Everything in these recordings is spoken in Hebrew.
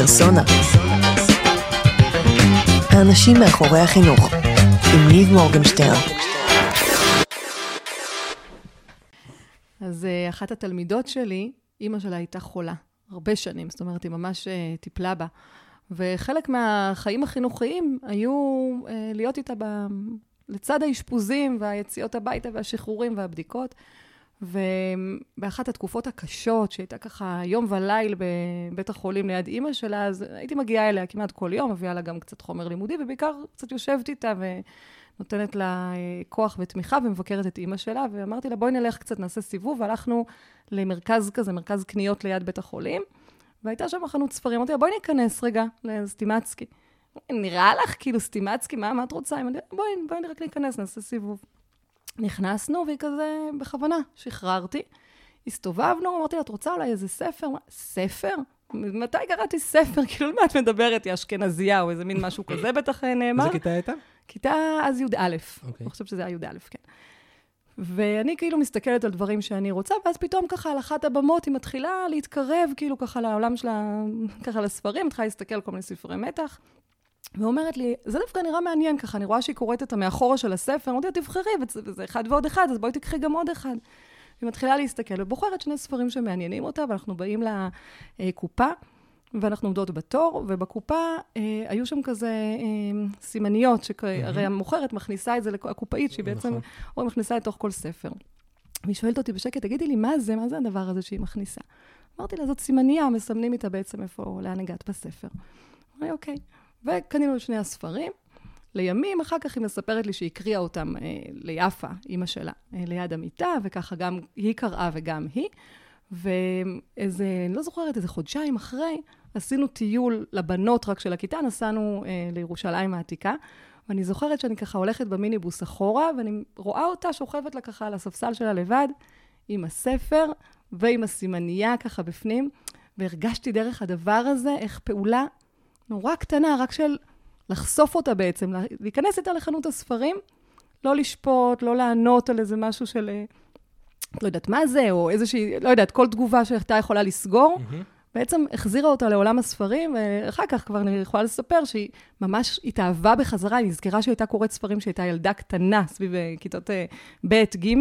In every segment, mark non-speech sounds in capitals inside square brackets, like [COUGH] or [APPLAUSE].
פרסונה. האנשים מאחורי החינוך, עם ניב מורגנשטרן. אז אה, אחת התלמידות שלי, אימא שלה הייתה חולה, הרבה שנים, זאת אומרת, היא ממש אה, טיפלה בה. וחלק מהחיים החינוכיים היו אה, להיות איתה ב... לצד האשפוזים והיציאות הביתה והשחרורים והבדיקות. ובאחת התקופות הקשות, שהייתה ככה יום וליל בבית החולים ליד אימא שלה, אז הייתי מגיעה אליה כמעט כל יום, מביאה לה גם קצת חומר לימודי, ובעיקר קצת יושבת איתה ונותנת לה אה, כוח ותמיכה ומבקרת את אימא שלה, ואמרתי לה, בואי נלך קצת, נעשה סיבוב, והלכנו למרכז כזה, מרכז קניות ליד בית החולים, והייתה שם חנות ספרים, אמרתי לה, בואי ניכנס רגע לסטימצקי. נראה לך כאילו סטימצקי, מה, מה את רוצה? בואי, בואי רק ניכנס, נעשה סיבוב. נכנסנו, והיא כזה, בכוונה, שחררתי. הסתובבנו, אמרתי לה, את רוצה אולי איזה ספר? ספר? מתי קראתי ספר? [LAUGHS] כאילו, על מה את מדברת? היא אשכנזייה, או איזה מין משהו כזה בטח אה, נאמר. איזה כיתה הייתה? כיתה אז י"א. אוקיי. אני חושבת שזה היה י"א, כן. ואני כאילו מסתכלת על דברים שאני רוצה, ואז פתאום ככה על אחת הבמות היא מתחילה להתקרב כאילו ככה לעולם שלה, ככה לספרים, מתחילה להסתכל על כל מיני ספרי מתח. ואומרת לי, זה דווקא נראה מעניין ככה, אני רואה שהיא קוראת את המאחורה של הספר, אמרתי לה, תבחרי, וזה, אחד ועוד אחד, אז בואי תקחי גם עוד אחד. היא מתחילה להסתכל ובוחרת שני ספרים שמעניינים אותה, ואנחנו באים לקופה, ואנחנו עומדות בתור, ובקופה אה, היו שם כזה אה, סימניות, שהרי המוכרת מכניסה את זה, הקופאית, שהיא בעצם, נכון. או מכניסה לתוך כל ספר. והיא שואלת אותי בשקט, תגידי לי, מה זה? מה זה הדבר הזה שהיא מכניסה? אמרתי לה, זאת סימניה, מסמנים איתה בעצם איפה, לאן הגעת בספר. אמרה לי, אוקיי. וקנינו את שני הספרים. לימים, אחר כך היא מספרת לי שהיא הקריאה אותם אה, ליפה, אימא שלה, אה, ליד המיטה, וככה גם היא קראה וגם היא. ואיזה, אני לא זוכרת, איזה חודשיים אחרי, עשינו טיול לבנות רק של הכיתה, נסענו אה, לירושלים העתיקה, ואני זוכרת שאני ככה הולכת במיניבוס אחורה, ואני רואה אותה שוכבת לה ככה על הספסל שלה לבד, עם הספר ועם הסימנייה ככה בפנים, והרגשתי דרך הדבר הזה איך פעולה נורא קטנה, רק של לחשוף אותה בעצם, לה- להיכנס איתה לחנות הספרים, לא לשפוט, לא לענות על איזה משהו של, אה, לא יודעת מה זה, או איזושהי, לא יודעת, כל תגובה שהייתה יכולה לסגור. בעצם החזירה אותה לעולם הספרים, ואחר כך כבר אני יכולה לספר שהיא ממש התאהבה בחזרה, היא נזכרה שהיא הייתה קוראת ספרים שהייתה ילדה קטנה, סביב אה, כיתות אה, ב', ג',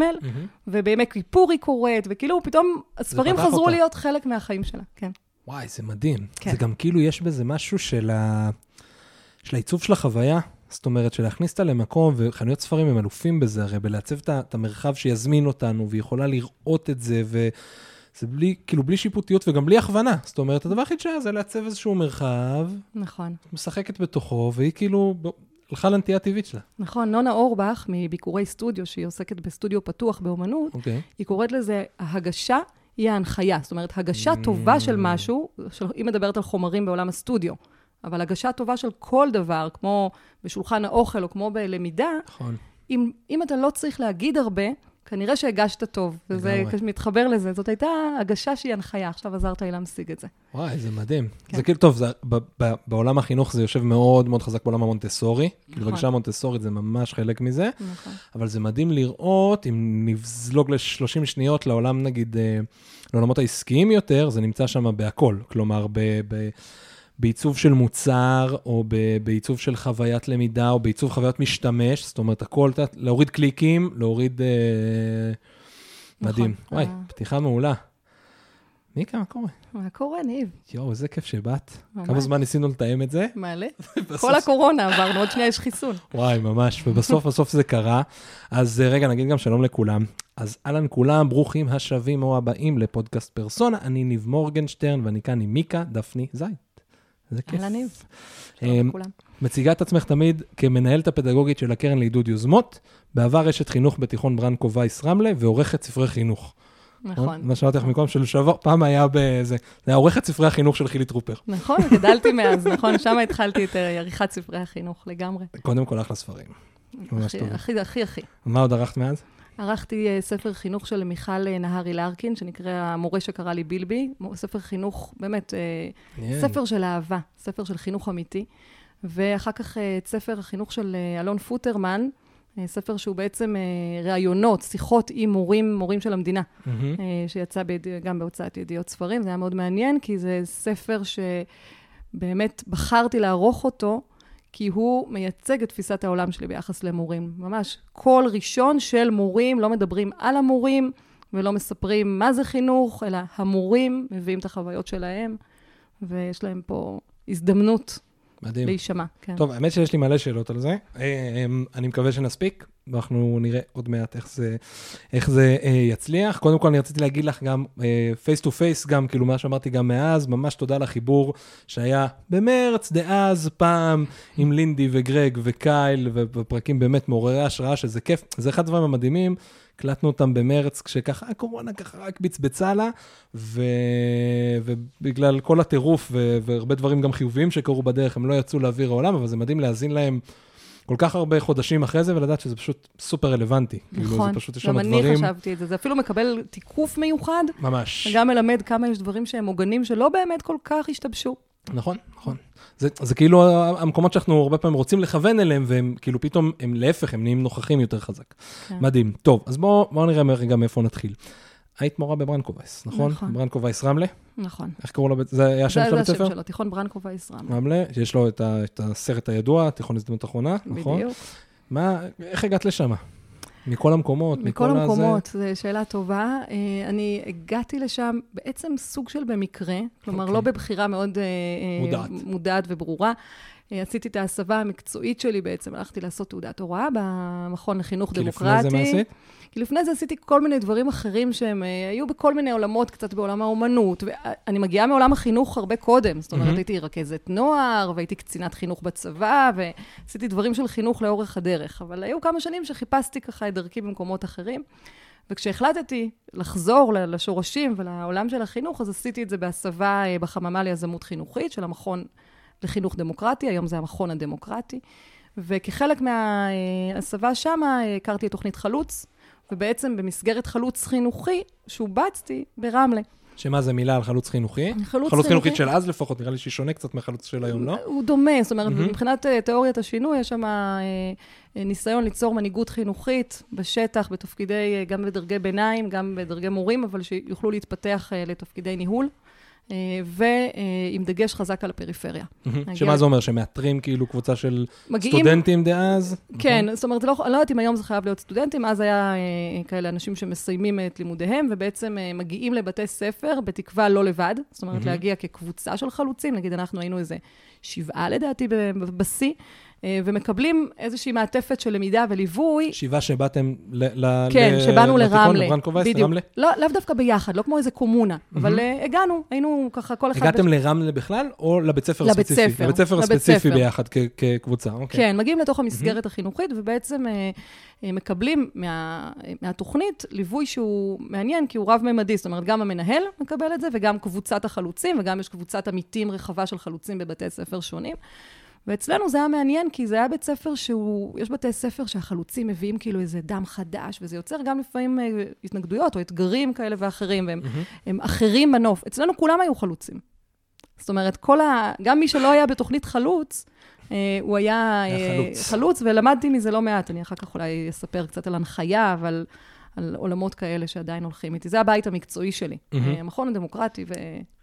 ובימי כיפור היא קוראת, וכאילו פתאום הספרים חזרו אותה. להיות חלק מהחיים שלה, כן. וואי, זה מדהים. כן. זה גם כאילו יש בזה משהו של, ה... של העיצוב של החוויה. זאת אומרת, שלהכניס אותה למקום, וחנויות ספרים הם אלופים בזה, הרי בלעצב את המרחב שיזמין אותנו, והיא יכולה לראות את זה, וזה בלי, כאילו, בלי שיפוטיות וגם בלי הכוונה. זאת אומרת, הדבר היחיד שהיה זה לעצב איזשהו מרחב, נכון. משחקת בתוכו, והיא כאילו הלכה לנטייה הטבעית שלה. נכון, נונה אורבך, מביקורי סטודיו, שהיא עוסקת בסטודיו פתוח באומנות, אוקיי. היא קוראת לזה, ההגשה היא ההנחיה. זאת אומרת, הגשה טובה של משהו, של, היא מדברת על חומרים בעולם הסטודיו, אבל הגשה טובה של כל דבר, כמו בשולחן האוכל או כמו בלמידה, נכון. אם, אם אתה לא צריך להגיד הרבה, כנראה שהגשת טוב, וזה. מתחבר לזה. זאת הייתה הגשה שהיא הנחיה, עכשיו עזרת לי להמשיג את זה. וואי, זה מדהים. כן. זה כאילו, טוב, זה, ב, ב, בעולם החינוך זה יושב מאוד מאוד חזק בעולם המונטסורי. כאילו, נכון. בגישה המונטסורית זה ממש חלק מזה. נכון. אבל זה מדהים לראות, אם נזלוג ל-30 שניות לעולם, נגיד, אה, לעולמות העסקיים יותר, זה נמצא שם בהכל. כלומר, ב, ב, בעיצוב של מוצר, או ב, בעיצוב של חוויית למידה, או בעיצוב חוויית משתמש, זאת אומרת, הכל, להוריד קליקים, להוריד... אה, נכון. מדהים. וואי, אה. פתיחה מעולה. מיקה, מה קורה? מה קורה, ניב? יואו, איזה כיף שבאת. ממש. כמה זמן ניסינו לתאם את זה? מעלה? [LAUGHS] כל הקורונה עברנו, עוד שנייה יש חיסון. [LAUGHS] וואי, ממש, ובסוף בסוף זה קרה. אז אה, רגע, נגיד גם שלום לכולם. אז אהלן כולם, ברוכים השבים או הבאים לפודקאסט פרסונה. אני ניב מורגנשטרן, ואני כאן עם מיקה דפני זית. איזה כיף. אהלן, ניב. אמ, שלום לכולם. מציגה את עצמך תמיד כמנהלת הפדגוגית של הקרן לעידוד יוזמות, בעבר אשת חינוך בתיכון ברנקו וייס רמלה, ועורכת ספרי חינוך. נכון. מה שאמרתי לך מקודם, של שעבר, פעם היה בזה, זה היה עורכת ספרי החינוך של חילי טרופר. נכון, גדלתי מאז, נכון, שם התחלתי את אה, עריכת ספרי החינוך לגמרי. קודם כל אחלה ספרים. ממש טוב. הכי, הכי, הכי. מה עוד ערכת מאז? ערכתי אה, ספר חינוך של מיכל אה, נהרי לארקין, שנקרא המורה שקרא לי בילבי. ספר חינוך, באמת, אה, מעניין. ספר של אהבה, ספר של חינוך אמיתי. ואחר כך את ספר החינוך של אלון פוטרמן, ספר שהוא בעצם ראיונות, שיחות עם מורים, מורים של המדינה. אה, שיצא ביד... גם בהוצאת ידיעות ספרים. זה היה מאוד מעניין, כי זה ספר באמת בחרתי לערוך אותו, כי הוא מייצג את תפיסת העולם שלי ביחס למורים. ממש קול ראשון של מורים, לא מדברים על המורים ולא מספרים מה זה חינוך, אלא המורים מביאים את החוויות שלהם, ויש להם פה הזדמנות מדהים. להישמע. כן. טוב, האמת שיש לי מלא שאלות על זה. אה, אמ, אני מקווה שנספיק, ואנחנו נראה עוד מעט איך זה, איך זה אה, יצליח. קודם כל, אני רציתי להגיד לך גם face to face, גם כאילו מה שאמרתי גם מאז, ממש תודה על החיבור שהיה במרץ דאז, פעם עם לינדי וגרג וקייל, ובפרקים באמת מעוררי השראה, שזה כיף. זה אחד הדברים המדהימים. הקלטנו אותם במרץ, כשככה הקורונה ככה רק בצבצה לה, ו... ובגלל כל הטירוף ו... והרבה דברים גם חיוביים שקרו בדרך, הם לא יצאו לאוויר העולם, אבל זה מדהים להאזין להם כל כך הרבה חודשים אחרי זה, ולדעת שזה פשוט סופר רלוונטי. כאילו, נכון, זה פשוט, יש גם שם אני דברים... חשבתי את זה. זה אפילו מקבל תיקוף מיוחד, ממש. וגם מלמד כמה יש דברים שהם מוגנים שלא באמת כל כך השתבשו. נכון, נכון. זה, זה כאילו המקומות שאנחנו הרבה פעמים רוצים לכוון אליהם, והם כאילו פתאום, הם להפך, הם נהיים נוכחים יותר חזק. כן. מדהים. טוב, אז בואו בוא נראה רגע מאיפה נתחיל. היית מורה בברנקו וייס, נכון? נכון. ברנקו וייס רמלה? נכון. איך קראו לבית, זה היה השם זה של זה הבית ספר? השם שלו, תיכון ברנקו וייס רמ. רמלה, שיש לו את, ה, את הסרט הידוע, תיכון הזדמנות אחרונה, נכון? בדיוק. מה, איך הגעת לשם? מכל המקומות, מכל מכל הזה? המקומות, זו שאלה טובה. אה, אני הגעתי לשם בעצם סוג של במקרה, כלומר, אוקיי. לא בבחירה מאוד אה, אה, מודעת. מודעת וברורה. אה, עשיתי את ההסבה המקצועית שלי בעצם, הלכתי לעשות תעודת הוראה במכון לחינוך כי דמוקרטי. לפני זה מה עשית? כי לפני זה עשיתי כל מיני דברים אחרים שהם אה, היו בכל מיני עולמות, קצת בעולם האומנות. ואני מגיעה מעולם החינוך הרבה קודם. זאת אומרת. הייתי רכזת נוער, והייתי קצינת חינוך בצבא, ועשיתי דברים של חינוך לאורך הדרך. אבל היו כמה שנים שחיפשתי ככה את דרכי במקומות אחרים. וכשהחלטתי לחזור לשורשים ולעולם של החינוך, אז עשיתי את זה בהסבה אה, בחממה ליזמות חינוכית של המכון לחינוך דמוקרטי, היום זה המכון הדמוקרטי. וכחלק מההסבה שמה הכרתי את תוכנית חלוץ, ובעצם במסגרת חלוץ חינוכי שובצתי ברמלה. שמה זה מילה על חלוץ חינוכי? חלוץ חלוץ חינוכית חינוכי- של אז לפחות, נראה לי שהיא שונה קצת מהחלוץ של היום, לא? הוא דומה, זאת אומרת, מהמם. מבחינת אה, תיאוריית השינוי, יש שם אה, אה, ניסיון ליצור מנהיגות חינוכית בשטח, בתפקידי, אה, גם בדרגי ביניים, גם בדרגי מורים, אבל שיוכלו להתפתח אה, לתפקידי ניהול, אה, ועם דגש חזק על הפריפריה. שמה זה אומר? שמאתרים כאילו קבוצה של. סטודנטים דאז? כן, זאת אומרת, לא, אני לא יודעת אם היום זה חייב להיות סטודנטים, אז היה אה, כאלה אנשים שמסיימים את לימודיהם, ובעצם אה, מגיעים לבתי ספר, בתקווה לא לבד, זאת אומרת. להגיע כקבוצה של חלוצים, נגיד אנחנו היינו איזה שבעה לדעתי בשיא, אה, ומקבלים איזושהי מעטפת של למידה וליווי. שבעה שבאתם ל... ל- כן, ל- שבאנו לרמלה, לברנקובייס. רמלה? לא, לאו דווקא ביחד, לא כמו איזה קומונה, אבל אה, הגענו, היינו ככה, כל אחד... הגעתם לרמלה בכלל, או לבית ספר לבית הספציפי? ספר, לבית ספר לבית הספציפי ספר. ביחד כ- כקבוצה, אוקיי. כן, מגיעים לתוך המסגרת החינוכית, ובעצם אה, אה, מקבלים מה, אה, מהתוכנית ליווי שהוא מעניין, כי הוא רב-ממדי, זאת אומרת, גם המנהל מקבל את זה, וגם קבוצת החלוצים, וגם יש קבוצת עמיתים רחבה של חלוצים בבתי ספר שונים. ואצלנו זה היה מעניין, כי זה היה בית ספר שהוא, יש בתי ספר שהחלוצים מביאים כאילו איזה דם חדש, וזה יוצר גם לפעמים אה, התנגדויות או אתגרים כאלה ואחרים, והם. הם אחרים בנוף. אצלנו כולם היו חלוצים. זאת אומרת, כל ה... גם מי שלא היה בתוכנית חלוץ, אה, הוא היה, היה אה, חלוץ. חלוץ, ולמדתי מזה לא מעט. אני אחר כך אולי אספר קצת על הנחיה, אבל על עולמות כאלה שעדיין הולכים איתי. זה הבית המקצועי שלי. אה, המכון הדמוקרטי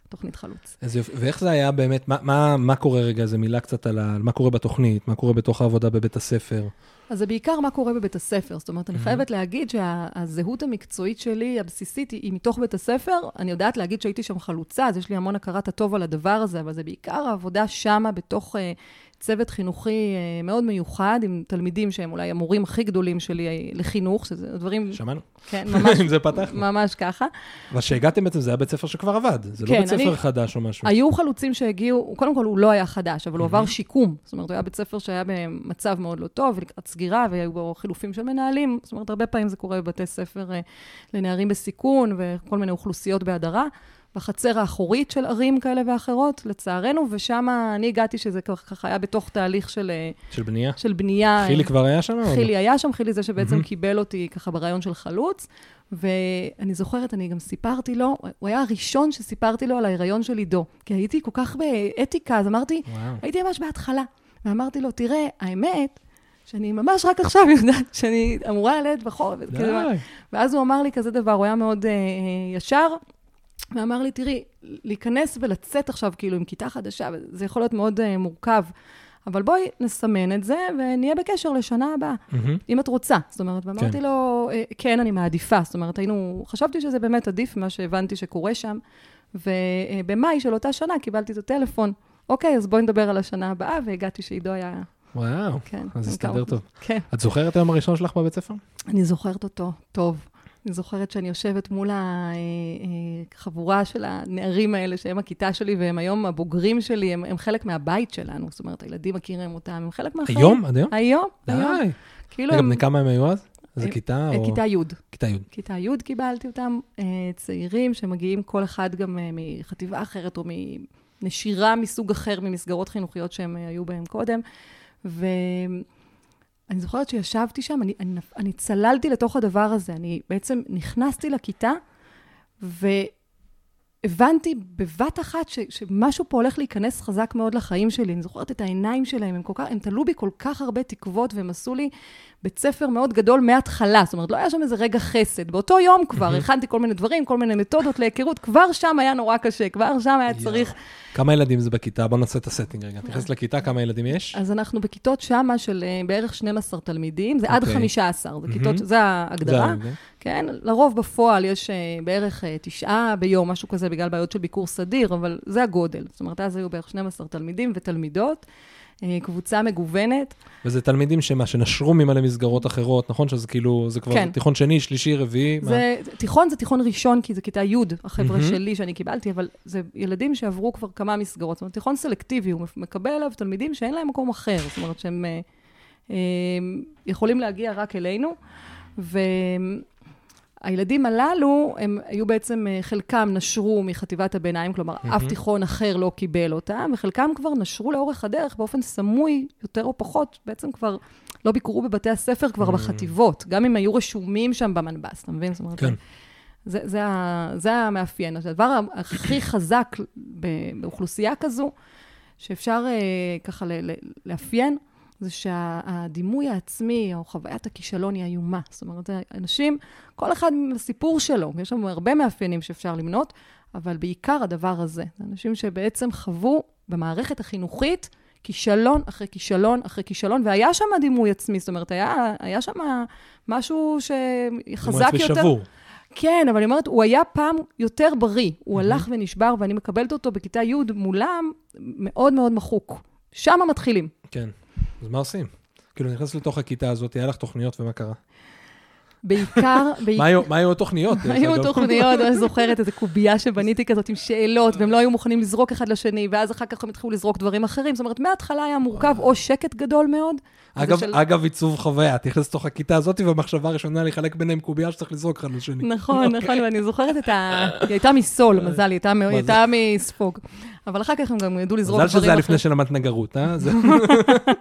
ותוכנית חלוץ. איזה יופי. ואיך זה היה באמת, מה, מה, מה קורה רגע, איזה מילה קצת על ה- מה קורה בתוכנית, מה קורה בתוך העבודה בבית הספר? אז זה בעיקר מה קורה בבית הספר. זאת אומרת, אני מהמם. חייבת להגיד שהזהות המקצועית שלי, הבסיסית, היא מתוך בית הספר. אני יודעת להגיד שהייתי שם חלוצה, אז יש לי המון הכרת הטוב על הדבר הזה, אבל זה בעיקר העבודה שמה, בתוך אה, צוות חינוכי אה, מאוד מיוחד, עם תלמידים שהם אולי המורים הכי גדולים שלי אה, לחינוך, שזה דברים, שמענו? כן, ממש, [LAUGHS] עם זה פתחנו. ממש ככה. אבל כשהגעתם בעצם, זה היה בית ספר שכבר עבד, זה לא כן, בית ספר אני- חדש או משהו. היו חלוצים שהגיעו, קודם כל הוא לא היה חדש, אבל הוא. עבר שיקום. זאת אומרת, הוא היה בית ספר שהיה במצב מאוד לא טוב, ולקראת סגירה, והיו בו חילופים של מנהלים. זאת אומרת, הרבה פעמים זה קורה בבתי ספר אה, לנערים בסיכון, וכל מיני אוכלוסיות בהדרה. בחצר האחורית של ערים כאלה ואחרות, לצערנו, ושם אני הגעתי שזה ככה היה בתוך תהליך של, אה, של בנייה? של בנייה. חילי כבר היה שם? חילי היה שם, חילי זה שבעצם מהמם. קיבל אותי ככה ברעיון של חלוץ. ואני זוכרת, אני גם סיפרתי לו, הוא היה הראשון שסיפרתי לו על ההיריון של עידו. כי הייתי כל כך באתיקה, אז אמרתי, וואו. הייתי ממש בהתחלה. ואמרתי לו, תראה, האמת, שאני ממש רק עכשיו יודעת שאני אמורה ללדת בחורף. ואז הוא אמר לי כזה דבר, הוא היה מאוד אה, ישר, ואמר לי, תראי, להיכנס ולצאת עכשיו כאילו עם כיתה חדשה, זה יכול להיות מאוד uh, מורכב, אבל בואי נסמן את זה ונהיה בקשר לשנה הבאה, מהמם. אם את רוצה. זאת אומרת, ואמרתי כן. לו, "אה, כן, אני מעדיפה. זאת אומרת, היינו, חשבתי שזה באמת עדיף ממה שהבנתי שקורה שם, ובמאי של אותה שנה קיבלתי את הטלפון. אוקיי, אז בואי נדבר על השנה הבאה, והגעתי שעידו היה, וואו, כן. אז הסתדר טוב. כן. את זוכרת היום הראשון שלך בבית ספר? אני זוכרת אותו טוב. אני זוכרת שאני יושבת מול החבורה של הנערים האלה, שהם הכיתה שלי, והם היום הבוגרים שלי, הם, הם חלק מהבית שלנו. זאת אומרת, הילדים מכירים אותם, הם חלק מהחיים. היום? עד היום? היום, היום. די. כאילו רגע, הם... כמה הם היו אז? איזה אה, כיתה? אה, או- כיתה י'. כיתה י'. כיתה י' קיבלתי אותם, אה, צעירים שמגיעים כל אחד גם אה, מחטיבה אחרת או מנשירה מסוג אחר ממסגרות חינוכיות שהם אה, היו בהם קודם. ואני זוכרת שישבתי שם, אני, אני, אני צללתי לתוך הדבר הזה, אני בעצם נכנסתי לכיתה והבנתי בבת אחת ש, שמשהו פה הולך להיכנס חזק מאוד לחיים שלי. אני זוכרת את העיניים שלהם, הם, כל כך, הם תלו בי כל כך הרבה תקוות והם עשו לי בית ספר מאוד גדול מההתחלה, זאת אומרת, לא היה שם איזה רגע חסד. באותו יום כבר הכנתי כל מיני דברים, כל מיני מתודות להיכרות, כבר שם היה נורא קשה, כבר שם היה צריך... כמה ילדים זה בכיתה? בוא נעשה את הסטינג רגע. תכנס לכיתה, כמה ילדים יש? אז אנחנו בכיתות שמה של אה, בערך 12 תלמידים, זה עד אוקיי. 15, זה כיתות. זה ההגדרה. כן, לרוב בפועל יש אה, בערך אה, תשעה ביום, משהו כזה, בגלל בעיות של ביקור סדיר, אבל זה הגודל. זאת אומרת, אז היו בערך 12 תלמידים ותלמידות, קבוצה מגוונת. וזה תלמידים שמה, שנשרו ממלא מסגרות אחרות, נכון? שזה כאילו, זה כבר כן. תיכון שני, שלישי, רביעי. מה? זה, תיכון זה תיכון ראשון, כי זה כיתה י', החבר'ה מהמם. שלי שאני קיבלתי, אבל זה ילדים שעברו כבר כמה מסגרות. זאת אומרת, תיכון סלקטיבי, הוא מקבל אליו תלמידים שאין להם מקום אחר. זאת אומרת, שהם אה, אה, יכולים להגיע רק אלינו. והילדים הללו, הם היו בעצם, אה, חלקם נשרו מחטיבת הביניים, כלומר, מהמם. אף תיכון אחר לא קיבל אותם, וחלקם כבר נשרו לאורך הדרך באופן סמוי, יותר או פחות, בעצם כבר לא ביקרו בבתי הספר כבר Mm. בחטיבות, גם אם היו רשומים שם במנב"ס, אתה מבין? זאת אומרת, כן. זה, זה, זה המאפיין. הדבר הכי חזק באוכלוסייה כזו, שאפשר אה, ככה לאפיין, זה שהדימוי העצמי, או חוויית הכישלון היא איומה. זאת אומרת, אנשים, כל אחד עם הסיפור שלו, יש לנו הרבה מאפיינים שאפשר למנות, אבל בעיקר הדבר הזה. זה אנשים שבעצם חוו במערכת החינוכית כישלון אחרי כישלון אחרי כישלון, והיה שם דימוי עצמי, זאת אומרת, היה, היה שם משהו שחזק עצמי יותר. שבור. כן, אבל אני אומרת, הוא היה פעם יותר בריא. הוא הלך ונשבר, ואני מקבלת אותו בכיתה י' מולם, מאוד מאוד מחוק. שם מתחילים. כן. אז מה עושים? כאילו, נכנס לתוך הכיתה הזאת, היה לך תוכניות ומה קרה? בעיקר, [LAUGHS] מה. היו- מה היו התוכניות? דרך היו אגב? תוכניות, אני זוכרת איזו קובייה [LAUGHS] שבניתי כזאת עם שאלות, והם לא היו מוכנים לזרוק אחד לשני, ואז אחר כך הם התחילו לזרוק דברים אחרים. זאת אומרת, מההתחלה היה מורכב, או שקט גדול מאוד. אגב, עיצוב חוויה, את נכנסת לתוך הכיתה הזאת, והמחשבה הראשונה לחלק ביניהם קובייה שצריך לזרוק אחד לשני. נכון, נכון, ואני זוכרת את ה... היא הייתה מסול, [LAUGHS] מזל, היא הייתה מספוג. אבל אחר כך הם גם ידעו לזרוק מזל דברים שזה היה אחרים. לפני שלמדת נגרות, אה?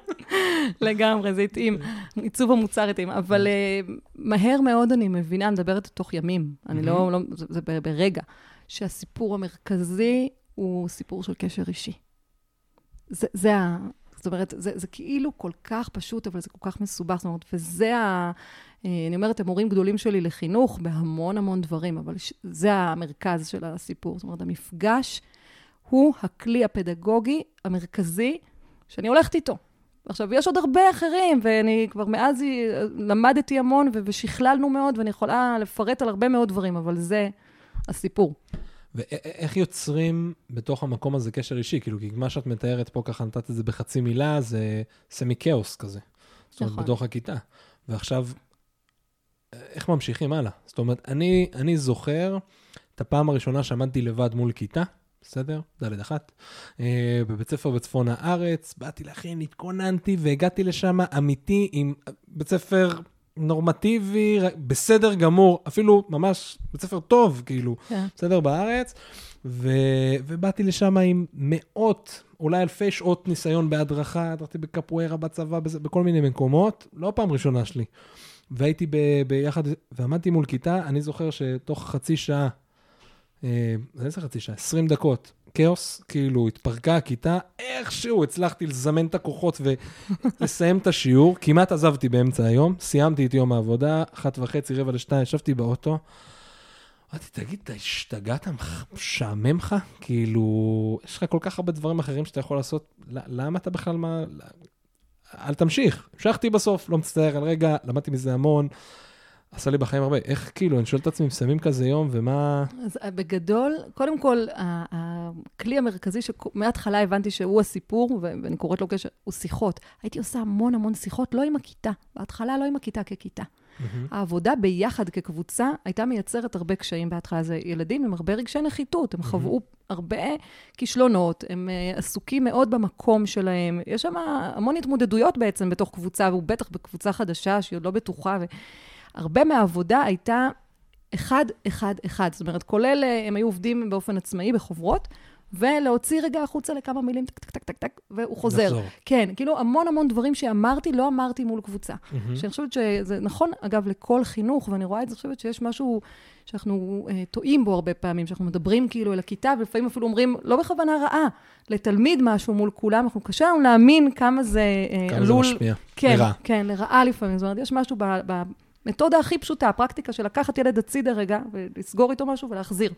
[LAUGHS] לגמרי, זה התאים. עיצוב המוצר התאים. אבל אה, מהר מאוד אני מבינה, אני מדברת תוך ימים. אני לא, לא, זה, ברגע, שהסיפור המרכזי הוא סיפור של קשר אישי. זה, ה... זאת אומרת, זה, זה כאילו כל כך פשוט, אבל זה כל כך מסובך. זאת אומרת, וזה ה... אה, אני אומרת, הם מורים גדולים שלי לחינוך בהמון המון דברים, אבל זה המרכז של הסיפור. זאת אומרת, המפגש הוא הכלי הפדגוגי המרכזי שאני הולכת איתו. עכשיו, יש עוד הרבה אחרים, ואני כבר מאז למדתי המון ושכללנו מאוד, ואני יכולה לפרט על הרבה מאוד דברים, אבל זה הסיפור. ואיך יוצרים בתוך המקום הזה קשר אישי? כאילו, כי מה שאת מתארת פה, ככה נתת את זה בחצי מילה, זה סמי כאוס כזה. זאת אומרת, נכון. בתוך הכיתה. ועכשיו, איך ממשיכים הלאה? זאת אומרת, אני, אני זוכר את הפעם הראשונה שעמדתי לבד מול כיתה, בסדר? ד' אחת, אה, בבית ספר בצפון הארץ, באתי להכין, התכוננתי והגעתי לשם אמיתי עם בית ספר נורמטיבי, בסדר גמור, אפילו ממש בית ספר טוב, כאילו, כן. בסדר, בארץ, ו... ובאתי לשם עם מאות, אולי אלפי שעות ניסיון בהדרכה, הדרכתי בקפוארה בצבא, בזה, בכל מיני מקומות, לא פעם ראשונה שלי. והייתי ב... ביחד, ועמדתי מול כיתה, אני זוכר שתוך חצי שעה, איזה חצי שעה? 20 דקות, כאוס, כאילו התפרקה הכיתה, איכשהו הצלחתי לזמן את הכוחות ולסיים את השיעור, כמעט עזבתי באמצע היום, סיימתי את יום העבודה, אחת וחצי, רבע לשתיים, ישבתי באוטו. אמרתי, תגיד, אתה השתגעת? משעמם לך? כאילו, יש לך כל כך הרבה דברים אחרים שאתה יכול לעשות, למה אתה בכלל מה... אל תמשיך. המשכתי בסוף, לא מצטער על רגע, למדתי מזה המון. עשה לי בחיים הרבה. איך כאילו, אני שואל את עצמי, מסיימים כזה יום, ומה... אז אה, בגדול, קודם כל, הכלי המרכזי שמההתחלה הבנתי שהוא הסיפור, ואני קוראת לו קשר, הוא שיחות. הייתי עושה המון המון שיחות, לא עם הכיתה. בהתחלה לא עם הכיתה ככיתה. Mm-hmm. העבודה ביחד כקבוצה הייתה מייצרת הרבה קשיים בהתחלה. זה ילדים עם הרבה רגשי נחיתות, הם mm-hmm. חוו הרבה כישלונות, הם uh, עסוקים מאוד במקום שלהם. יש שם המון התמודדויות בעצם בתוך קבוצה, והוא בטח בקבוצה חדשה שהיא עוד לא בטוחה. ו... הרבה מהעבודה הייתה אחד, אחד, אחד. זאת אומרת, כולל, אה, הם היו עובדים באופן עצמאי בחוברות, ולהוציא רגע החוצה לכמה מילים, טק, טק, טק, טק, טק, והוא חוזר. לחזור. כן, כאילו המון המון דברים שאמרתי, לא אמרתי מול קבוצה. Mm-hmm. שאני חושבת שזה נכון, אגב, לכל חינוך, ואני רואה את זה, חושבת שיש משהו שאנחנו אה, טועים בו הרבה פעמים, שאנחנו מדברים כאילו אל הכיתה, ולפעמים אפילו אומרים, לא בכוונה רעה, לתלמיד משהו מול כולם, אנחנו קשה לנו להאמין כמה זה אה, כמה עלול... כמה זה משפיע, כן, לרעה. כן, לרעה לפעמים. זאת אומרת, יש משהו ב... ב המתודה הכי פשוטה, הפרקטיקה של לקחת ילד הצידה רגע, ולסגור איתו משהו ולהחזיר.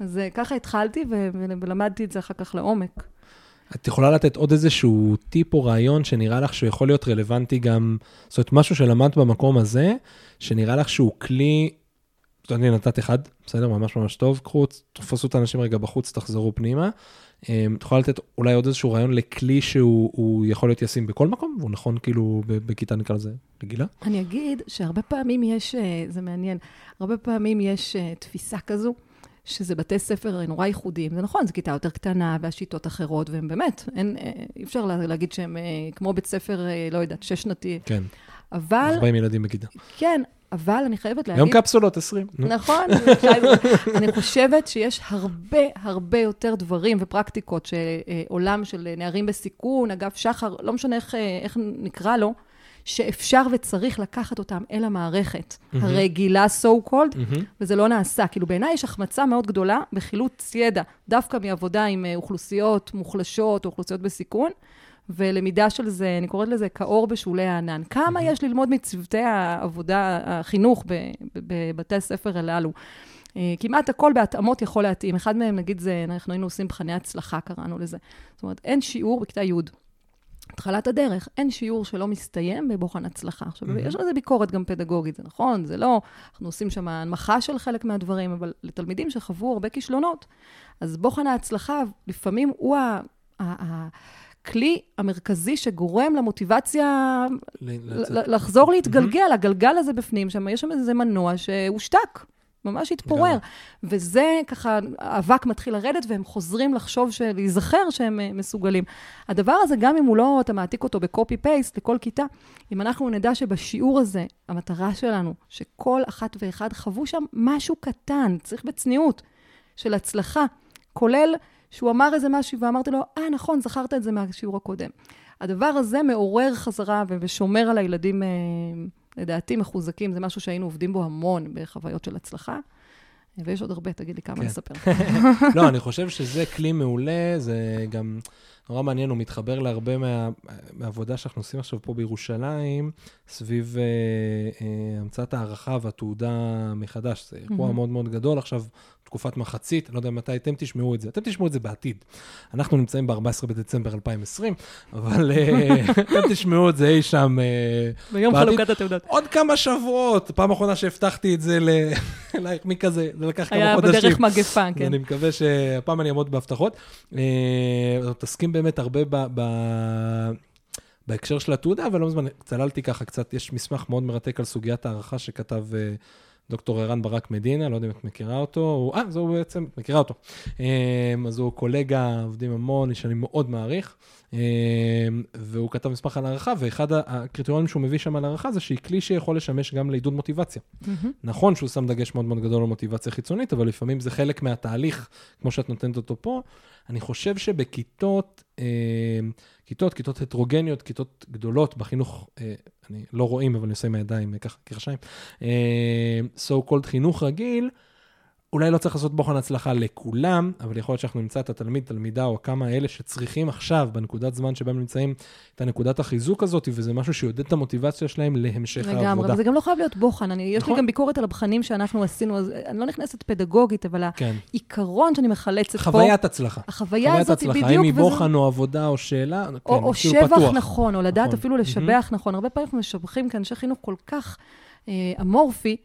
אז אה, ככה התחלתי, ולמדתי את זה אחר כך לעומק. את יכולה לתת עוד איזשהו טיפ או רעיון שנראה לך שהוא יכול להיות רלוונטי גם, זאת אומרת, משהו שלמדת במקום הזה, שנראה לך שהוא כלי, אני נתת אחד, בסדר, ממש ממש טוב, קחו, תפסו את האנשים רגע בחוץ, תחזרו פנימה. אמ, את יכולה לתת אולי עוד איזשהו רעיון לכלי שהוא יכול להיות ישים בכל מקום, והוא נכון כאילו בכיתה נקרא לזה רגילה? אני אגיד שהרבה פעמים יש, אה, זה מעניין, הרבה פעמים יש אה, תפיסה כזו. שזה בתי ספר נורא ייחודיים. זה נכון, זו כיתה יותר קטנה והשיטות אחרות, והם באמת, אין, אה, אי אפשר להגיד שהם כמו בית ספר, לא יודעת, שש-שנתי. כן. אבל... 40 ילדים בכיתה. כן, אבל אני חייבת להגיד... היום קפסולות, 20. נכון, [LAUGHS] אני חושבת שיש הרבה, הרבה יותר דברים ופרקטיקות שעולם של נערים בסיכון, אגב שחר, לא משנה איך, איך נקרא לו, שאפשר וצריך לקחת אותם אל המערכת mm-hmm. הרגילה, so called, mm-hmm. וזה לא נעשה. כאילו, בעיניי יש החמצה מאוד גדולה בחילוץ ידע, דווקא מעבודה עם אה, אוכלוסיות מוחלשות או אוכלוסיות בסיכון. ולמידה של זה, אני קוראת לזה כאור בשולי הענן. כמה יש ללמוד מצוותי העבודה, החינוך בבתי הספר הללו? אה, כמעט הכל בהתאמות יכול להתאים. אחד מהם, נגיד, זה, אנחנו היינו עושים מבחני הצלחה, קראנו לזה. זאת אומרת, אין שיעור בכיתה י'. התחלת הדרך, אין שיעור שלא מסתיים בבוחן הצלחה. עכשיו, mm-hmm. יש לזה ביקורת גם פדגוגית, זה נכון, זה לא, אנחנו עושים שם הנמכה של חלק מהדברים, אבל לתלמידים שחוו הרבה כישלונות, אז בוחן ההצלחה לפעמים הוא ה... ה, ה הכלי המרכזי שגורם למוטיבציה לחזור להתגלגל, הגלגל הזה בפנים, שם יש שם איזה מנוע שהושתק. ממש התפורר. וזה ככה, האבק מתחיל לרדת והם חוזרים לחשוב, להיזכר שהם אה, מסוגלים. הדבר הזה, גם אם הוא לא, אתה מעתיק אותו בקופי פייסט לכל כיתה, אם אנחנו נדע שבשיעור הזה, המטרה שלנו, שכל אחת ואחד חוו שם משהו קטן, צריך בצניעות, של הצלחה, כולל שהוא אמר איזה משהו ואמרתי לו, אה, נכון, זכרת את זה מהשיעור הקודם. הדבר הזה מעורר חזרה ושומר על הילדים, אה, לדעתי, מחוזקים. זה משהו שהיינו עובדים בו המון בחוויות של הצלחה. ויש עוד הרבה, תגיד לי כמה כן. לספר. [LAUGHS] לא, אני חושב שזה כלי מעולה, זה גם נורא מעניין, הוא מתחבר להרבה מה, מהעבודה שאנחנו עושים עכשיו פה בירושלים, סביב אה, אה, המצאת הערכה והתעודה מחדש. זה אירוע mm-hmm. מאוד מאוד גדול. עכשיו, תקופת מחצית, לא יודע מתי אתם תשמעו את זה. אתם תשמעו את זה בעתיד. אנחנו נמצאים ב-14 בדצמבר 2020, אבל אה, [LAUGHS] אתם תשמעו את זה אי שם אה, ביום חלוקת התעודות. עוד כמה שבועות, פעם אחרונה שהבטחתי את זה [LAUGHS] אלייך, מי כזה, זה לקח כמה חודשים. היה בדרך מגפה, כן. אני מקווה שהפעם אני אעמוד בהבטחות. אה, מתעסקים באמת הרבה ב... בהקשר של התעודה, אבל לא מזמן צללתי ככה קצת, יש מסמך מאוד מרתק על סוגיית הערכה שכתב דוקטור ערן ברק מדינה, לא יודע אם את מכירה אותו, אה, זהו בעצם, מכירה אותו. אמ, אז הוא קולגה, עובדים המון, שאני מאוד מעריך, והוא כתב מסמך על הערכה, ואחד הקריטריונים שהוא מביא שם על הערכה זה שהיא כלי שיכול לשמש גם לעידוד מוטיבציה. Mm-hmm. נכון שהוא שם דגש מאוד מאוד גדול על מוטיבציה חיצונית, אבל לפעמים זה חלק מהתהליך, כמו שאת נותנת אותו פה. אני חושב שבכיתות, אמ, כיתות, כיתות הטרוגניות, כיתות גדולות בחינוך, אה, אני לא רואים, אבל אני עושה עם הידיים ככה, קרשיים, אה, so called חינוך רגיל, אולי לא צריך לעשות בוחן הצלחה לכולם, אבל יכול להיות שאנחנו נמצא את התלמיד, תלמידה, או כמה אלה שצריכים עכשיו, בנקודת זמן שבה הם נמצאים, את הנקודת החיזוק הזאת, וזה משהו שיודד את המוטיבציה שלהם להמשך לגמרי, העבודה. וזה גם לא חייב להיות בוחן. אני, יש לי נכון. גם ביקורת על הבחנים שאנחנו עשינו, אז אני לא נכנסת פדגוגית, אבל כן. העיקרון שאני מחלצת פה... חוויית הצלחה. החוויה חוויית הזאת היא הצלחה, בדיוק... האם היא וזה- בוחן או עבודה או שאלה, כן, או, או כאילו שבח פתוח. נכון, או לדעת נכון. אפילו לשבח נכון. הרבה פעמים אנחנו משבחים כאנשי חינוך כל כך אה, אמורפי,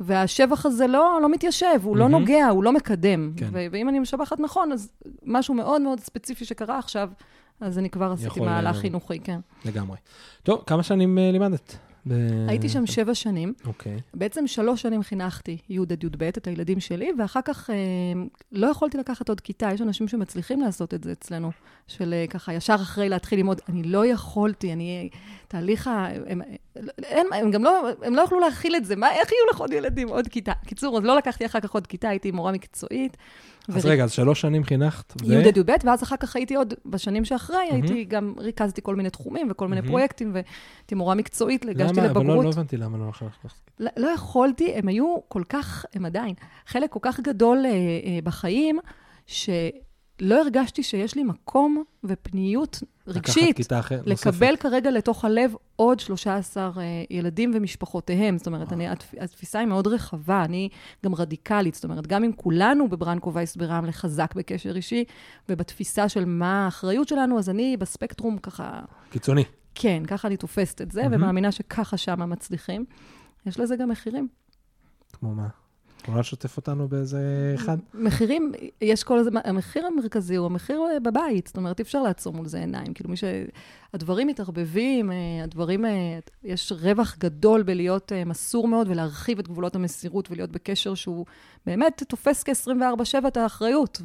והשבח הזה לא, לא מתיישב, הוא לא מהמם. נוגע, הוא לא מקדם. כן. ו- ואם אני משבחת נכון, אז משהו מאוד מאוד ספציפי שקרה עכשיו, אז אני כבר עשיתי מהלך אה, חינוכי, כן. לגמרי. טוב, כמה שנים אה, לימדת? ב- הייתי שם שבע שנים. אוקיי. בעצם שלוש שנים חינכתי י' עד י"ב, את הילדים שלי, ואחר כך אה, לא יכולתי לקחת עוד כיתה. יש אנשים שמצליחים לעשות את זה אצלנו, של אה, ככה, ישר אחרי להתחיל ללמוד. אני לא יכולתי, אני... תהליך ה... הם, אין, הם גם לא, הם לא יכלו להכיל את זה. מה, איך יהיו לך עוד ילדים, עוד כיתה? קיצור, אז לא לקחתי אחר כך עוד כיתה, הייתי מורה מקצועית. אז רגע, אז שלוש שנים חינכת, ו... י' עד י"ב, ואז אחר כך הייתי עוד, בשנים שאחרי, הייתי גם, ריכזתי כל מיני תחומים וכל מיני. פרויקטים, והייתי מורה מקצועית, הגשתי למה? אבל לבגרות. לא, לא הבנתי למה לא עכשיו. לא, לא יכולתי, הם היו כל כך, הם עדיין, חלק כל כך גדול אה, אה, שלא הרגשתי שיש לי מקום ופניות רגשית לקבל כרגע לתוך הלב עוד 13 אה, ילדים ומשפחותיהם. זאת אומרת, אני, התפ, התפיסה היא מאוד רחבה, אני גם רדיקלית. זאת אומרת, גם אם כולנו בברנקו וייס ברמלה חזק בקשר אישי, ובתפיסה של מה האחריות שלנו, אז אני בספקטרום ככה... קיצוני. כן, ככה אני תופסת את זה, מהמם. ומאמינה שככה שמה מצליחים. יש לזה גם מחירים. כמו מה? יכולה לשתף אותנו באיזה אחד? מחירים, יש כל הזמן, המחיר המרכזי הוא המחיר בבית, זאת אומרת, אי אפשר לעצום מול זה עיניים. כאילו, מי ש... הדברים מתערבבים, אה, הדברים, אה, יש רווח גדול בלהיות אה, מסור מאוד ולהרחיב את גבולות המסירות ולהיות בקשר שהוא באמת תופס כ-24/7 את האחריות,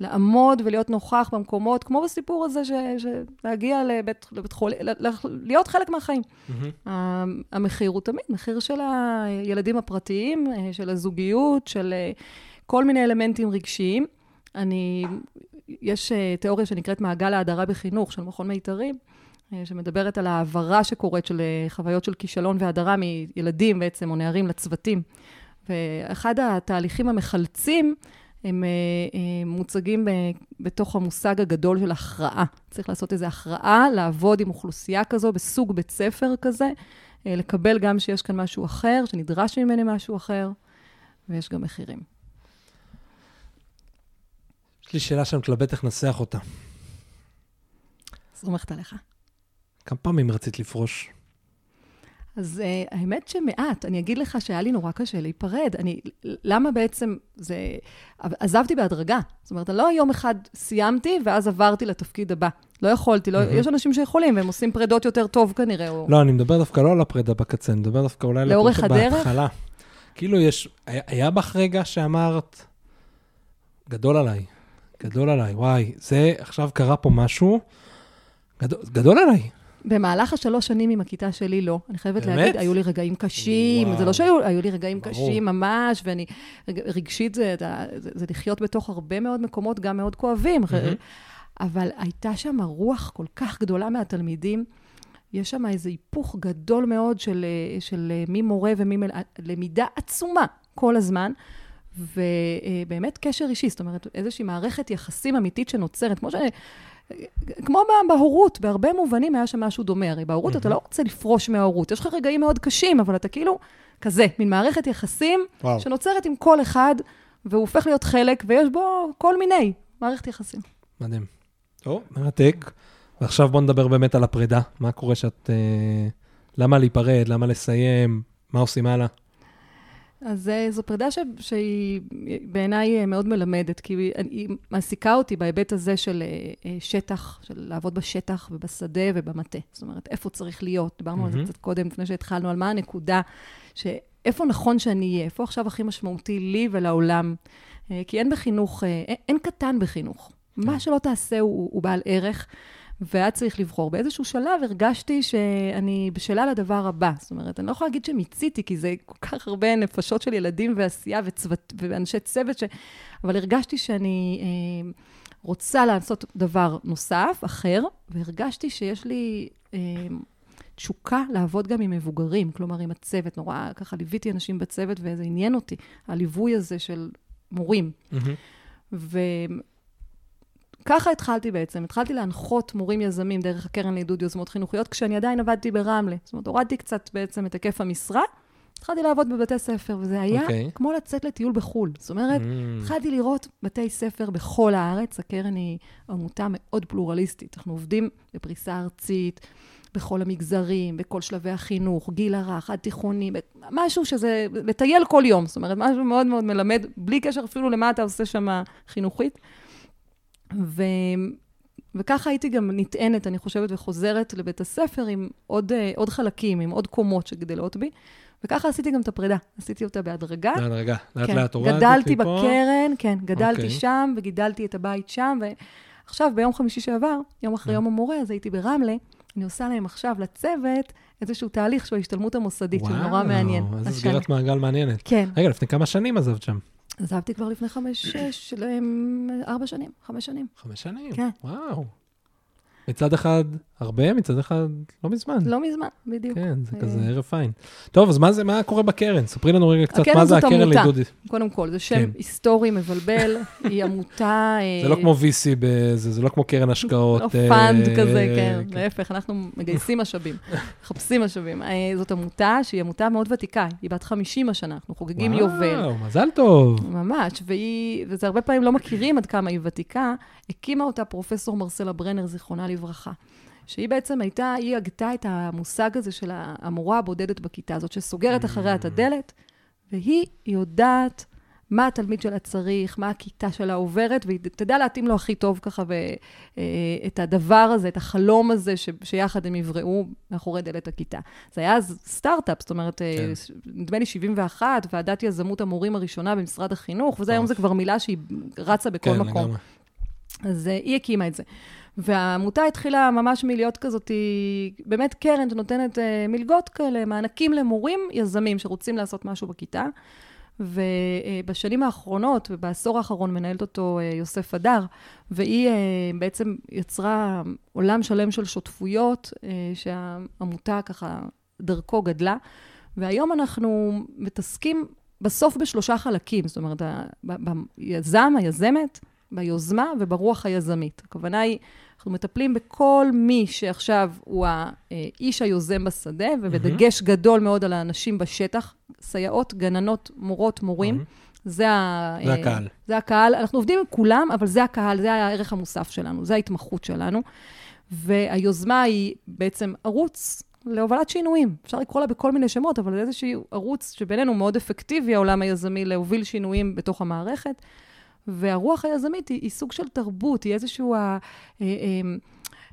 ולעמוד ולהיות נוכח במקומות, כמו בסיפור הזה, ש... ש... להגיע לבית, לבית ל- להיות חלק מהחיים. ה- המחיר הוא תמיד מחיר של הילדים הפרטיים, אה, של הזוגיות, של אה, כל מיני אלמנטים רגשיים. אני, יש אה, תיאוריה שנקראת מעגל ההדרה בחינוך של מכון מיתרים, שמדברת על העברה שקורית של חוויות של כישלון והדרה מילדים בעצם, או נערים לצוותים. ואחד התהליכים המחלצים, הם אה, אה, מוצגים בתוך המושג הגדול של הכרעה. צריך לעשות איזו הכרעה, לעבוד עם אוכלוסייה כזו, בסוג בית ספר כזה, אה, לקבל גם שיש כאן משהו אחר, שנדרש ממני משהו אחר, ויש גם מחירים. יש לי שאלה שאני מתלבט איך לנסח אותה. סומכת עליך. כמה פעמים רצית לפרוש? אז uh, האמת שמעט, אני אגיד לך שהיה לי נורא קשה להיפרד. אני, למה בעצם זה... עזבתי בהדרגה. זאת אומרת, לא יום אחד סיימתי ואז עברתי לתפקיד הבא. לא יכולתי, לא, יש אנשים שיכולים, והם עושים פרידות יותר טוב כנראה. או... לא, אני מדבר דווקא לא על הפרידה בקצה, אני מדבר דווקא אולי על הפרידה? בהתחלה. כאילו יש, היה, היה בך רגע שאמרת, גדול עליי, גדול עליי, וואי, זה, עכשיו קרה פה משהו, גדול, גדול עליי. במהלך השלוש שנים עם הכיתה שלי, לא. אני חייבת באמת? להגיד, היו לי רגעים קשים. וואו. זה לא שהיו היו לי רגעים ברור. קשים ממש, ואני... רג- רגשית זה, זה, זה לחיות בתוך הרבה מאוד מקומות, גם מאוד כואבים. מהמם. אבל הייתה שם רוח כל כך גדולה מהתלמידים. יש שם איזה היפוך גדול מאוד של, של מי מורה ומי... מל- למידה עצומה כל הזמן. ובאמת קשר אישי, זאת אומרת, איזושהי מערכת יחסים אמיתית שנוצרת, כמו ש... כמו בה- בהורות, בהרבה מובנים היה שם משהו דומה. הרי בהורות אתה לא רוצה לפרוש מההורות. יש לך רגעים מאוד קשים, אבל אתה כאילו כזה, מין מערכת יחסים וואו. שנוצרת עם כל אחד, והוא הופך להיות חלק, ויש בו כל מיני מערכת יחסים. מדהים. טוב, מרתק. ועכשיו בוא נדבר באמת על הפרידה. מה קורה שאת... אה, למה להיפרד? למה לסיים? מה עושים הלאה? אז אה, זו פרידה ש... שהיא בעיניי אה, מאוד מלמדת, כי היא- היא מעסיקה אותי בהיבט הזה של אה, שטח, של לעבוד בשטח ובשדה ובמטה. זאת אומרת, איפה צריך להיות? דיברנו על זה. קצת קודם, לפני שהתחלנו, על מה הנקודה, שאיפה נכון שאני אהיה, איפה עכשיו הכי משמעותי לי ולעולם. כי אין בחינוך, אין, אין קטן בחינוך. מה שלא תעשה הוא, הוא בעל ערך. והיה צריך לבחור. באיזשהו שלב הרגשתי שאני בשלה לדבר הבא. זאת אומרת, אני לא יכולה להגיד שמיציתי, כי זה כל כך הרבה נפשות של ילדים ועשייה וצוות, ואנשי צוות, ש... אבל הרגשתי שאני אה, רוצה לעשות דבר נוסף, אחר, והרגשתי שיש לי אה, תשוקה לעבוד גם עם מבוגרים, כלומר עם הצוות. נורא ככה ליוויתי אנשים בצוות וזה עניין אותי, הליווי הזה של מורים. מהמם. וככה התחלתי בעצם, התחלתי להנחות מורים יזמים דרך הקרן לעידוד יוזמות חינוכיות, כשאני עדיין עבדתי ברמלה. זאת אומרת, הורדתי קצת בעצם את היקף המשרה, התחלתי לעבוד בבתי ספר, וזה היה אוקיי. כמו לצאת לטיול בחו"ל. זאת אומרת, Mm. התחלתי לראות בתי ספר בכל הארץ. הקרן היא עמותה מאוד פלורליסטית. אנחנו עובדים בפריסה ארצית, בכל המגזרים, בכל שלבי החינוך, גיל הרך, עד תיכוני, משהו שזה, לטייל כל יום. זאת אומרת, משהו מאוד מאוד מלמד, בלי קשר אפילו למה אתה עושה שם חינוכית. ו... וככה הייתי גם נטענת, אני חושבת, וחוזרת לבית הספר עם עוד, אה, עוד חלקים, עם עוד קומות שגדלות בי. וככה עשיתי גם את הפרידה. עשיתי אותה בהדרגה. רגע, לאט כן, לאט הורדת גדלתי מפה. בקרן, כן, גדלתי אוקיי. שם וגידלתי את הבית שם, ועכשיו, ביום חמישי שעבר, יום אחרי אה. יום המורה, אז הייתי ברמלה, אני עושה להם עכשיו לצוות איזשהו תהליך שהוא ההשתלמות המוסדית, שהוא נורא מעניין. וואו, איזה. סגירת מעגל מעניינת. כן, רגע, לפני כמה שנים עזבת שם? עזבתי כבר לפני חמש, שש, אמ, ארבע שנים, חמש שנים. חמש שנים. כן. וואו. מצד אחד הרבה, מצד אחד לא מזמן. לא מזמן, בדיוק. כן, זה אה. כזה ערב פיין. טוב, אז מה זה, מה קורה בקרן? ספרי לנו רגע קצת, הקרן מה זה זאת הקרן עמותה. לעידוד... קודם כל, זה שם כן. היסטורי מבלבל, היא [LAUGHS] עמותה... זה אה, לא כמו VC, בזה, זה לא כמו קרן השקעות. לא אה, fund כזה, כן. כן. להפך, אנחנו מגייסים [LAUGHS] משאבים, מחפשים משאבים. אה, זאת עמותה שהיא עמותה מאוד ותיקה, היא בת 50 השנה, אנחנו חוגגים יובל. וואו, מזל טוב. ממש, והיא, וזה הרבה פעמים לא מכירים עד כמה היא ותיקה, הקימה אותה פרופסור מרסלה ברנר, זיכרונה לברכה. שהיא בעצם הייתה, היא הגתה את המושג הזה של המורה הבודדת בכיתה הזאת, שסוגרת אחריה את הדלת, והיא יודעת מה התלמיד שלה צריך, מה הכיתה שלה עוברת, והיא תדע להתאים לו הכי טוב ככה, ואת הדבר הזה, את החלום הזה, ש, שיחד הם יבראו מאחורי דלת הכיתה. זה היה אז סטארט-אפ, זאת אומרת, כן. כן. נדמה לי 71, ועדת יזמות המורים הראשונה במשרד החינוך, וזה היום זה כבר מילה שהיא רצה בכל כן, מקום. לגמרי. אז uh, היא הקימה את זה. והעמותה התחילה ממש מלהיות כזאת, באמת קרן שנותנת uh, מלגות כאלה, מענקים למורים יזמים שרוצים לעשות משהו בכיתה. ובשנים האחרונות, ובעשור האחרון מנהלת אותו יוסף הדר, והיא בעצם יצרה עולם שלם של שותפויות, שהעמותה ככה דרכו גדלה. והיום אנחנו מתעסקים בסוף בשלושה חלקים, זאת אומרת, ביזם, היזמת, ביוזמה וברוח היזמית. הכוונה היא, אנחנו מטפלים בכל מי שעכשיו הוא האיש היוזם בשדה, ובדגש גדול מאוד על האנשים בשטח, סייעות, גננות, מורות, מורים. מהמם. זה, ה, זה אה, הקהל. זה הקהל. אנחנו עובדים עם כולם, אבל זה הקהל, זה הערך המוסף שלנו, זה ההתמחות שלנו. והיוזמה היא בעצם ערוץ להובלת שינויים. אפשר לקרוא לה בכל מיני שמות, אבל זה איזשהו ערוץ שבינינו מאוד אפקטיבי, העולם היזמי, להוביל שינויים בתוך המערכת. והרוח היזמית היא, היא סוג של תרבות, היא איזשהו... ה, אה, אה,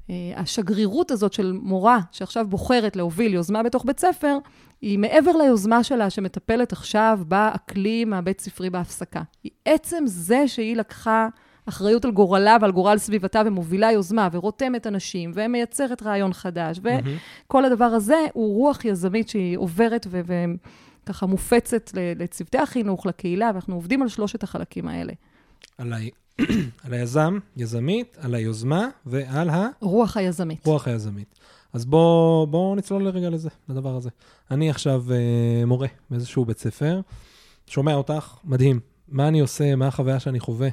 אה, השגרירות הזאת של מורה שעכשיו בוחרת להוביל יוזמה בתוך בית ספר, היא מעבר ליוזמה שלה שמטפלת עכשיו באקלים הבית ספרי בהפסקה. היא עצם זה שהיא לקחה אחריות על גורלה ועל גורל סביבתה ומובילה יוזמה ורותמת אנשים ומייצרת רעיון חדש. וכל הדבר הזה הוא רוח יזמית שהיא עוברת וככה מופצת לצוותי החינוך, לקהילה, ואנחנו עובדים על שלושת החלקים האלה. על ה- [CLEARS THROAT] על היזם, יזמית, על היוזמה ועל רוח היזמית. הרוח היזמית. אז בואו בוא נצלול לרגע לזה, לדבר הזה. אני עכשיו אה, מורה באיזשהו בית ספר, שומע אותך, מדהים. מה אני עושה, מה החוויה שאני חווה.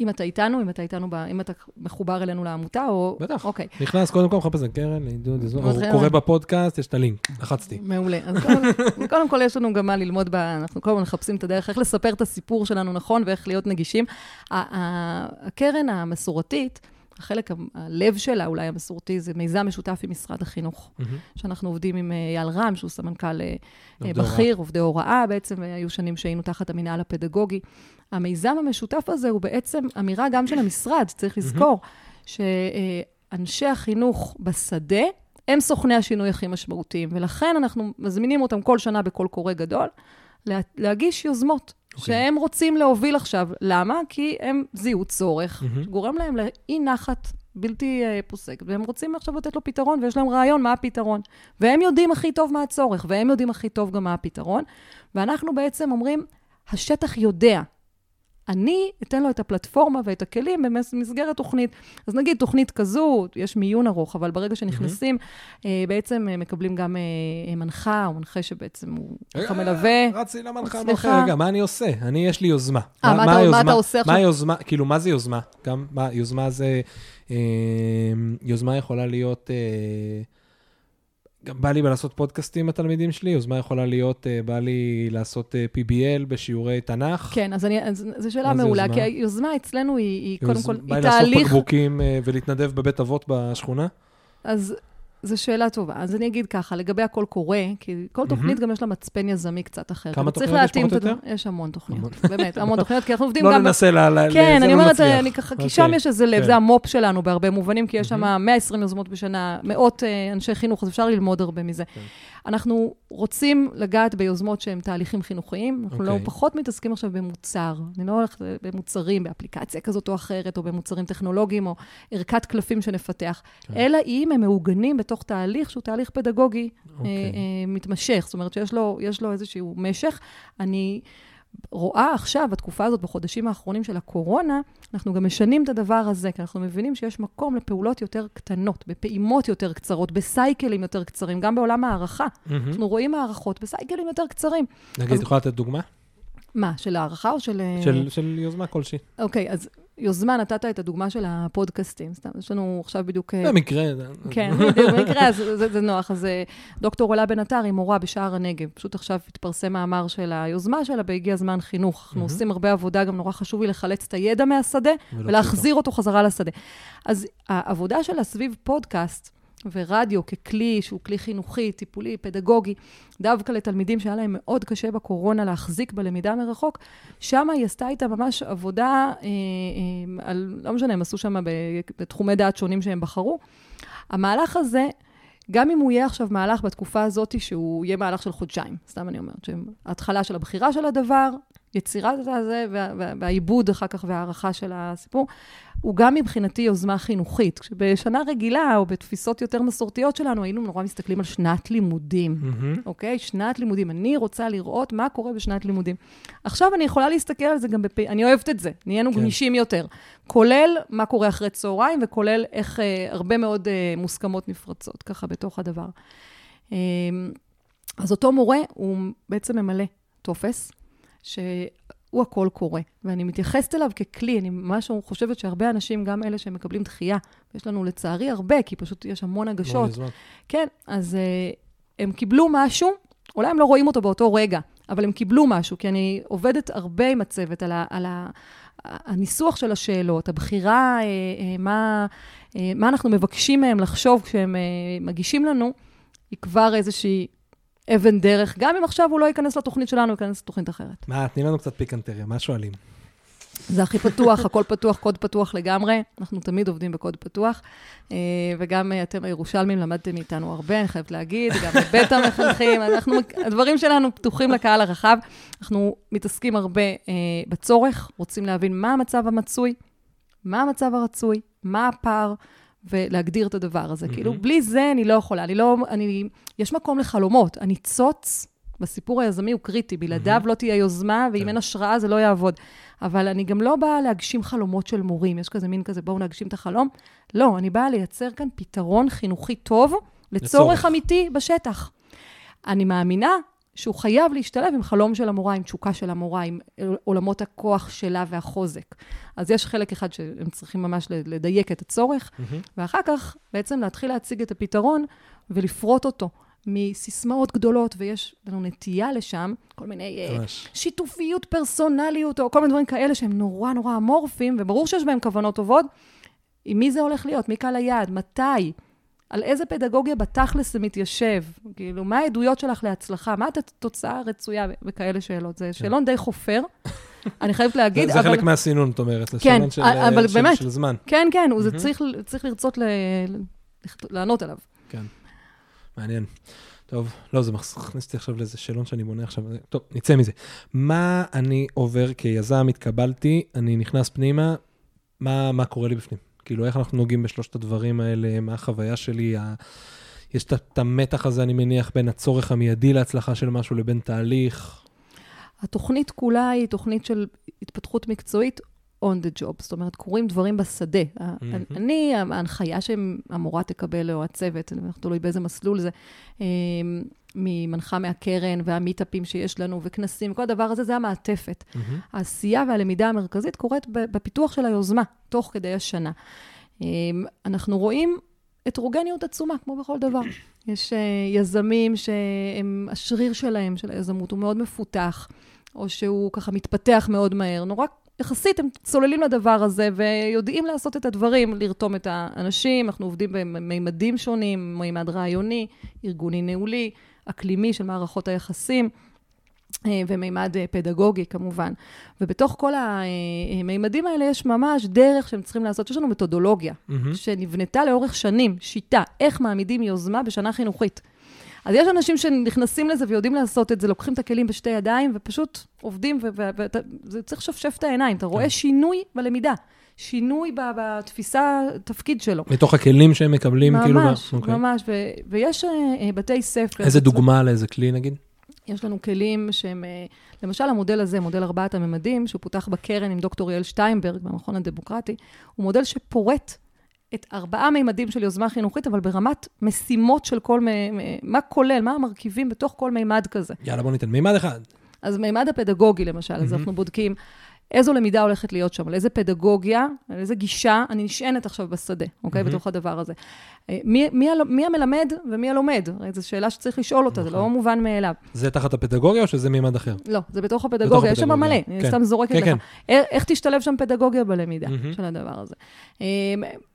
אם אתה איתנו, אם אתה איתנו, ב... אם אתה מחובר אלינו לעמותה, או... בטח. אוקיי, נכנס, קודם כל מחפש את קרן, לעידוד, או קורא? בפודקאסט, יש את הלינק, לחצתי. מעולה. אז קודם, [LAUGHS] קודם כל יש לנו גם מה ללמוד, ב... אנחנו כל הזמן מחפשים את הדרך, איך לספר את הסיפור שלנו נכון ואיך להיות נגישים. הקרן המסורתית, החלק, הלב שלה אולי המסורתי, זה מיזם משותף עם משרד החינוך. שאנחנו עובדים עם אה, אייל רם, שהוא סמנכ"ל אה, עובדי בכיר, עובדי הוראה בעצם, והיו שנים שהיינו תחת המינהל הפדגוגי. המיזם המשותף הזה הוא בעצם אמירה גם של המשרד, צריך לזכור, שאנשי החינוך בשדה, הם סוכני השינוי הכי משמעותיים, ולכן אנחנו מזמינים אותם כל שנה בקול קורא גדול, לה, להגיש יוזמות. אוקיי. שהם רוצים להוביל עכשיו. למה? כי הם זיהו צורך, מהמם. שגורם להם לאי נחת בלתי uh, פוסקת, והם רוצים עכשיו לתת לו פתרון, ויש להם רעיון מה הפתרון. והם יודעים הכי טוב מה הצורך, והם יודעים הכי טוב גם מה הפתרון. ואנחנו בעצם אומרים, השטח יודע. אני אתן לו את הפלטפורמה ואת הכלים במסגרת תוכנית. אז נגיד תוכנית כזו, יש מיון ארוך, אבל ברגע שנכנסים, mm-hmm. בעצם אה, מקבלים גם אה, מנחה, או מנחה שבעצם הוא ככה מלווה. רצתי למנחה, סליחה. רגע, מה אני עושה? אני, יש לי יוזמה. אה, מה, מה, מה אתה עושה עכשיו? מה היוזמה, כאילו, מה זה יוזמה? גם, מה, יוזמה זה, יוזמה יכולה להיות... אה, גם בא לי לעשות פודקאסטים עם התלמידים שלי, יוזמה יכולה להיות, uh, בא לי לעשות אה, PBL בשיעורי תנ"ך. כן, אז, אני, אז זו שאלה מעולה, כי היוזמה אצלנו היא, היא יוז... קודם כל, היא תהליך... בא לי לעשות בקבוקים uh, ולהתנדב בבית אבות בשכונה? אז זו שאלה טובה. אז אני אגיד ככה, לגבי הקול קורא, כי כל תוכנית גם יש לה מצפן יזמי קצת אחר. כמה תוכניות יש פחות או יותר? יש המון תוכניות, [LAUGHS] באמת, המון תוכניות, כי אנחנו עובדים לא גם... לא ננסה ל... כן, אני אומרת, אני ככה, כי שם אוקיי. יש איזה לב, כן. זה המו"פ שלנו בהרבה מובנים, כי יש שם 120 יוזמות בשנה, מאות אה, אנשי חינוך, אז אפשר ללמוד הרבה מזה. אנחנו רוצים לגעת ביוזמות שהן תהליכים חינוכיים, אנחנו לא אוקיי. פחות מתעסקים עכשיו במוצר. אני לא הולכת במוצרים, באפליקציה כזאת או אחרת, או במוצרים טכנולוגיים, או ערכת קלפים שנפתח, כן. אלא אם הם מעוגנים בתוך תהליך שהוא תהליך פדגוגי אוקיי. אה, אה, מתמשך, זאת אומרת שיש לו, לו איזשהו משך. אני... רואה עכשיו, בתקופה הזאת, בחודשים האחרונים של הקורונה, אנחנו גם משנים את הדבר הזה, כי אנחנו מבינים שיש מקום לפעולות יותר קטנות, בפעימות יותר קצרות, בסייקלים יותר קצרים, גם בעולם הערכה. Mm-hmm. אנחנו רואים הערכות בסייקלים יותר קצרים. נגיד, את יכולה לתת דוגמה? מה, של הערכה או של... של, של יוזמה כלשהי. אוקיי, אז יוזמה, נתת את הדוגמה של הפודקאסטים. סתם, יש לנו עכשיו בדיוק... אה, במקרה. כן, בדיוק, במקרה, אז זה, זה נוח. אז אה, דוקטור אלה בן עטר היא מורה בשער הנגב. פשוט עכשיו התפרסם מאמר של היוזמה שלה בהגיע זמן חינוך. אנחנו עושים הרבה עבודה, גם נורא חשוב לי לחלץ את הידע מהשדה ולהחזיר אותו חזרה לשדה. אז העבודה שלה סביב פודקאסט, ורדיו ככלי שהוא כלי חינוכי, טיפולי, פדגוגי, דווקא לתלמידים שהיה להם מאוד קשה בקורונה להחזיק בלמידה מרחוק, שם היא עשתה איתה ממש עבודה, אה, אה, על, לא משנה, הם עשו שם בתחומי דעת שונים שהם בחרו. המהלך הזה, גם אם הוא יהיה עכשיו מהלך בתקופה הזאת, שהוא יהיה מהלך של חודשיים, סתם אני אומרת, שההתחלה של הבחירה של הדבר, יצירת הזה והעיבוד אחר כך והערכה של הסיפור, הוא גם מבחינתי יוזמה חינוכית. כשבשנה רגילה, או בתפיסות יותר מסורתיות שלנו, היינו נורא מסתכלים על שנת לימודים, mm-hmm. אוקיי? שנת לימודים. אני רוצה לראות מה קורה בשנת לימודים. עכשיו אני יכולה להסתכל על זה גם בפ... אני אוהבת את זה, נהיינו כן. גמישים יותר. כולל מה קורה אחרי צהריים, וכולל איך אה, הרבה מאוד אה, מוסכמות נפרצות, ככה, בתוך הדבר. אה, אז אותו מורה, הוא בעצם ממלא טופס. שהוא הכל קורה, ואני מתייחסת אליו ככלי, אני ממש חושבת שהרבה אנשים, גם אלה שמקבלים דחייה, ויש לנו לצערי הרבה, כי פשוט יש המון הגשות. כן, אז uh, הם קיבלו משהו, אולי הם לא רואים אותו באותו רגע, אבל הם קיבלו משהו, כי אני עובדת הרבה עם הצוות על, ה, על ה, הניסוח של השאלות, הבחירה, אה, אה, מה, אה, מה אנחנו מבקשים מהם לחשוב כשהם אה, מגישים לנו, היא כבר איזושהי אבן דרך, גם אם עכשיו הוא לא ייכנס לתוכנית שלנו, הוא ייכנס לתוכנית אחרת. מה, תני לנו קצת פיקנטריה, מה שואלים? זה הכי פתוח, [LAUGHS] הכל פתוח, קוד פתוח לגמרי. אנחנו תמיד עובדים בקוד פתוח. אה, וגם אתם הירושלמים למדתם מאיתנו הרבה, אני חייבת להגיד, גם בבית [LAUGHS] המחנכים. אנחנו, הדברים שלנו פתוחים לקהל הרחב. אנחנו מתעסקים הרבה אה, בצורך, רוצים להבין מה המצב המצוי, מה המצב הרצוי, מה הפער. ולהגדיר את הדבר הזה. Mm-hmm. כאילו, בלי זה אני לא יכולה. אני לא... אני... יש מקום לחלומות. הניצוץ בסיפור היזמי הוא קריטי. בלעדיו mm-hmm. לא תהיה יוזמה, ואם כן. אין השראה זה לא יעבוד. אבל אני גם לא באה להגשים חלומות של מורים. יש כזה מין כזה, בואו נגשים את החלום. לא, אני באה לייצר כאן פתרון חינוכי טוב לצורך, לצורך. אמיתי בשטח. אני מאמינה שהוא חייב להשתלב עם חלום של המורה, עם תשוקה של המורה, עם עולמות הכוח שלה והחוזק. אז יש חלק אחד שהם צריכים ממש לדייק את הצורך, mm-hmm. ואחר כך בעצם להתחיל להציג את הפתרון ולפרוט אותו מסיסמאות גדולות, ויש לנו נטייה לשם, כל מיני uh, שיתופיות, פרסונליות, או כל מיני דברים כאלה שהם נורא נורא אמורפיים, וברור שיש בהם כוונות טובות. עם מי זה הולך להיות? מי קהל היעד? מתי? על איזה פדגוגיה בתכלס זה מתיישב? כאילו, מה העדויות שלך להצלחה? מה התוצאה הרצויה וכאלה שאלות? זה שאלון די חופר, [LAUGHS] אני חייבת להגיד, זה, אבל... זה חלק מהסינון, את אומרת, זה כן, של, אבל של, באמת, של זמן. כן, כן, mm-hmm. זה צריך, צריך לרצות ל... לענות עליו. כן, מעניין. טוב, לא, זה מכניס אותי עכשיו לאיזה שאלון שאני בונה עכשיו. טוב, נצא מזה. מה אני עובר כיזם, התקבלתי, אני נכנס פנימה, מה, מה קורה לי בפנים? כאילו, איך אנחנו נוגעים בשלושת הדברים האלה, מה החוויה שלי, ה... יש את המתח הזה, אני מניח, בין הצורך המיידי להצלחה של משהו לבין תהליך. התוכנית כולה היא תוכנית של התפתחות מקצועית on the job, זאת אומרת, קורים דברים בשדה. Mm-hmm. אני, ההנחיה שהמורה תקבל, או הצוות, תלוי באיזה מסלול זה, אה, ממנחה מהקרן והמיטאפים שיש לנו וכנסים, כל הדבר הזה, זה המעטפת. Mm-hmm. העשייה והלמידה המרכזית קורית בפיתוח של היוזמה, תוך כדי השנה. אה, אנחנו רואים הטרוגניות עצומה, כמו בכל דבר. [CLEARS THROAT] יש uh, יזמים שהם, השריר שלהם, של היזמות, הוא מאוד מפותח, או שהוא ככה מתפתח מאוד מהר. נורא יחסית הם צוללים לדבר הזה ויודעים לעשות את הדברים, לרתום את האנשים. אנחנו עובדים במימדים שונים, מימד רעיוני, ארגוני ניהולי, אקלימי של מערכות היחסים. אה, ומימד אה, פדגוגי כמובן. ובתוך כל המימדים האלה יש ממש דרך שהם צריכים לעשות. יש לנו מתודולוגיה mm-hmm. שנבנתה לאורך שנים, שיטה, איך מעמידים יוזמה בשנה חינוכית. אז יש אנשים שנכנסים לזה ויודעים לעשות את זה, לוקחים את הכלים בשתי ידיים ופשוט עובדים, וזה צריך לשפשף את העיניים. אתה רואה כן. שינוי בלמידה. שינוי בתפיסה, תפקיד שלו. מתוך הכלים שהם מקבלים, ממש, כאילו... ממש, ממש, ממש. ויש uh, בתי ספר. איזה דוגמה לאיזה כלי, נגיד? יש לנו כלים שהם, uh, למשל המודל הזה, מודל ארבעת הממדים, שהוא פותח בקרן עם דוקטור יעל שטיינברג במכון הדמוקרטי, הוא מודל שפורט את ארבעה מימדים של יוזמה חינוכית, אבל ברמת משימות של כל, מה כולל, מה המרכיבים בתוך כל מימד כזה. יאללה, בוא ניתן מימד אחד. אז מימד הפדגוגי, למשל, mm-hmm. אז אנחנו בודקים איזו למידה הולכת להיות שם, על איזה פדגוגיה, על איזה גישה אני נשענת עכשיו בשדה, אוקיי? Mm-hmm. בתוך הדבר הזה. אה, מי, מי, מי המלמד ומי הלומד? זו שאלה שצריך לשאול אותה, נכון. זה לא נכון. מובן מאליו. זה תחת הפדגוגיה או שזה מימד אחר? לא, זה בתוך הפדגוגיה, יש שם מלא, כן. אני סתם זורקת כן, לך. כן. איך תשתלב שם פדגוגיה בלמידה mm-hmm. של הדבר הזה?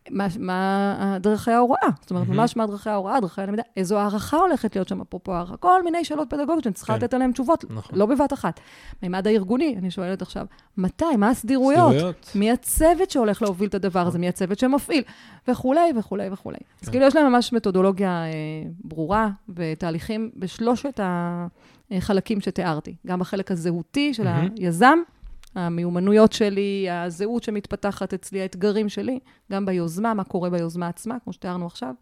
אה, מה, מה דרכי ההוראה, זאת אומרת, mm-hmm. ממש מה דרכי ההוראה, דרכי הלמידה, איזו הערכה הולכת להיות שם, אפרופו הערכה, כל מיני שאלות פדגוגיות שאני צריכה כן. לתת עליהן תשובות, נכון. לא בבת אחת. מימד הארגוני, אני שואלת עכשיו, מתי, מה הסדירויות? סדירויות. מי הצוות שהולך להוביל את הדבר הזה, נכון. מי הצוות שמפעיל, וכולי וכולי וכולי. כן. אז כאילו יש להם ממש מתודולוגיה אה, ברורה ותהליכים בשלושת החלקים שתיארתי, גם בחלק הזהותי של mm-hmm. היזם, המיומנויות שלי, הזהות שמתפתחת אצלי, האתגרים שלי, גם ביוזמה, מה קורה ביוזמה עצמה, כמו שתיארנו עכשיו.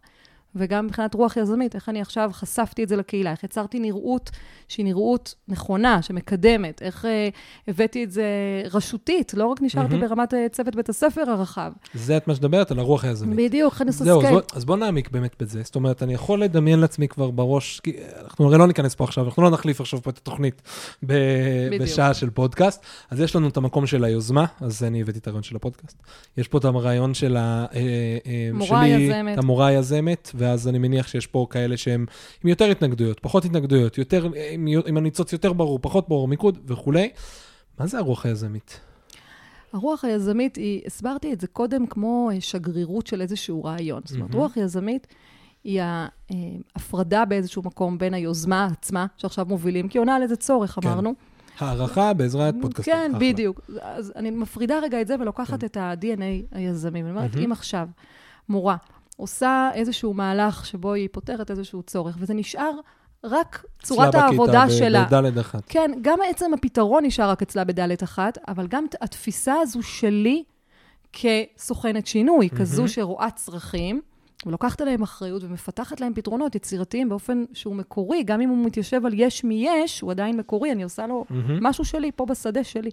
וגם מבחינת רוח יזמית, איך אני עכשיו חשפתי את זה לקהילה, איך יצרתי נראות שהיא נראות נכונה, שמקדמת, איך אה, הבאתי את זה רשותית, לא רק נשארתי mm-hmm. ברמת אה, צוות בית הספר הרחב. זה את מה שדברת, על הרוח היזמית. בדיוק, איך נעשה scale. אז, אז בוא נעמיק באמת בזה. זאת אומרת, אני יכול לדמיין לעצמי כבר בראש, כי אנחנו הרי לא ניכנס פה עכשיו, אנחנו לא נחליף עכשיו פה את התוכנית ב, בשעה של פודקאסט, אז יש לנו את המקום של היוזמה, אז אני הבאתי את הרעיון של הפודקאסט. יש פה את הרעיון של ה... אה, מורה שלי, יזמת. המורה היזמת, ואז אני מניח שיש פה כאלה שהם עם יותר התנגדויות, פחות התנגדויות, יותר, עם, עם הניצוץ יותר ברור, פחות ברור, מיקוד וכולי. מה זה הרוח היזמית? הרוח היזמית היא, הסברתי את זה קודם כמו שגרירות של איזשהו רעיון. זאת אומרת, רוח יזמית היא ההפרדה באיזשהו מקום בין היוזמה עצמה, שעכשיו מובילים, כי עונה על איזה צורך, כן. אמרנו. הערכה בעזרת פודקאסטים. כן, אחלה. בדיוק. אז אני מפרידה רגע את זה ולוקחת כן. את ה-DNA היזמים. אני אומרת, אם עכשיו מורה עושה איזשהו מהלך שבו היא פותרת איזשהו צורך, וזה נשאר רק צורת העבודה בכיתה, שלה. בדלת אחת. כן, גם עצם הפתרון נשאר רק אצלה בדלת אחת, אבל גם התפיסה הזו שלי כסוכנת שינוי, mm-hmm. כזו שרואה צרכים, ולוקחת עליהם אחריות ומפתחת להם פתרונות יצירתיים באופן שהוא מקורי, גם אם הוא מתיישב על יש מיש, הוא עדיין מקורי, אני עושה לו mm-hmm. משהו שלי, פה בשדה שלי.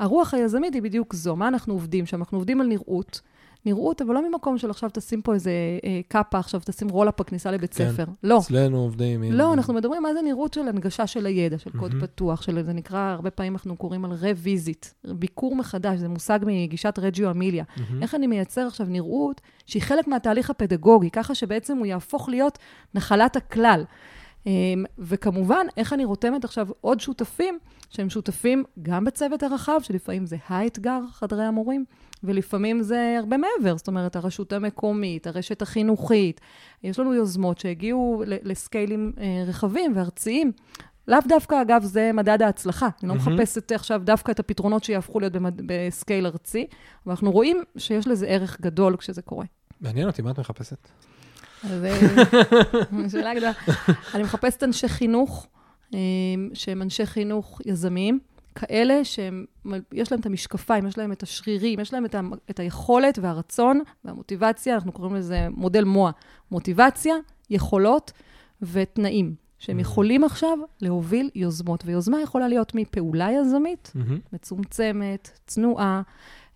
הרוח היזמית היא בדיוק זו. מה אנחנו עובדים שם? אנחנו עובדים על נראות. נראות, אבל לא ממקום של עכשיו תשים פה איזה אה, קאפה, עכשיו תשים roll-up בכניסה לבית כן. ספר. לא. אצלנו עובדים עם... לא, אנחנו מדברים מה זה נראות של הנגשה של הידע, של קוד mm-hmm. פתוח, של, זה נקרא, הרבה פעמים אנחנו קוראים על revisit, ביקור מחדש, זה מושג מגישת רג'יו אמיליה. Mm-hmm. איך אני מייצר עכשיו נראות שהיא חלק מהתהליך הפדגוגי, ככה שבעצם הוא יהפוך להיות נחלת הכלל. אמ, וכמובן, איך אני רותמת עכשיו עוד שותפים, שהם שותפים גם בצוות הרחב, שלפעמים זה האתגר, חדרי המורים, ולפעמים זה הרבה מעבר, זאת אומרת, הרשות המקומית, הרשת החינוכית. יש לנו יוזמות שהגיעו לסקיילים אה, רחבים וארציים. לאו דווקא, אגב, זה מדד ההצלחה. אני לא מחפשת עכשיו דווקא את הפתרונות שיהפכו להיות במד... בסקייל ארצי, אבל אנחנו רואים שיש לזה ערך גדול כשזה קורה. מעניין אותי, מה את מחפשת? אז [LAUGHS] שאלה גדולה. אני מחפשת אנשי חינוך, אה, שהם אנשי חינוך יזמיים, כאלה שיש להם את המשקפיים, יש להם את השרירים, יש להם את, ה, את היכולת והרצון והמוטיבציה, אנחנו קוראים לזה מודל מו"ע, מוטיבציה, יכולות ותנאים. שהם Mm. יכולים עכשיו להוביל יוזמות, ויוזמה יכולה להיות מפעולה יזמית, מהמם. מצומצמת, צנועה,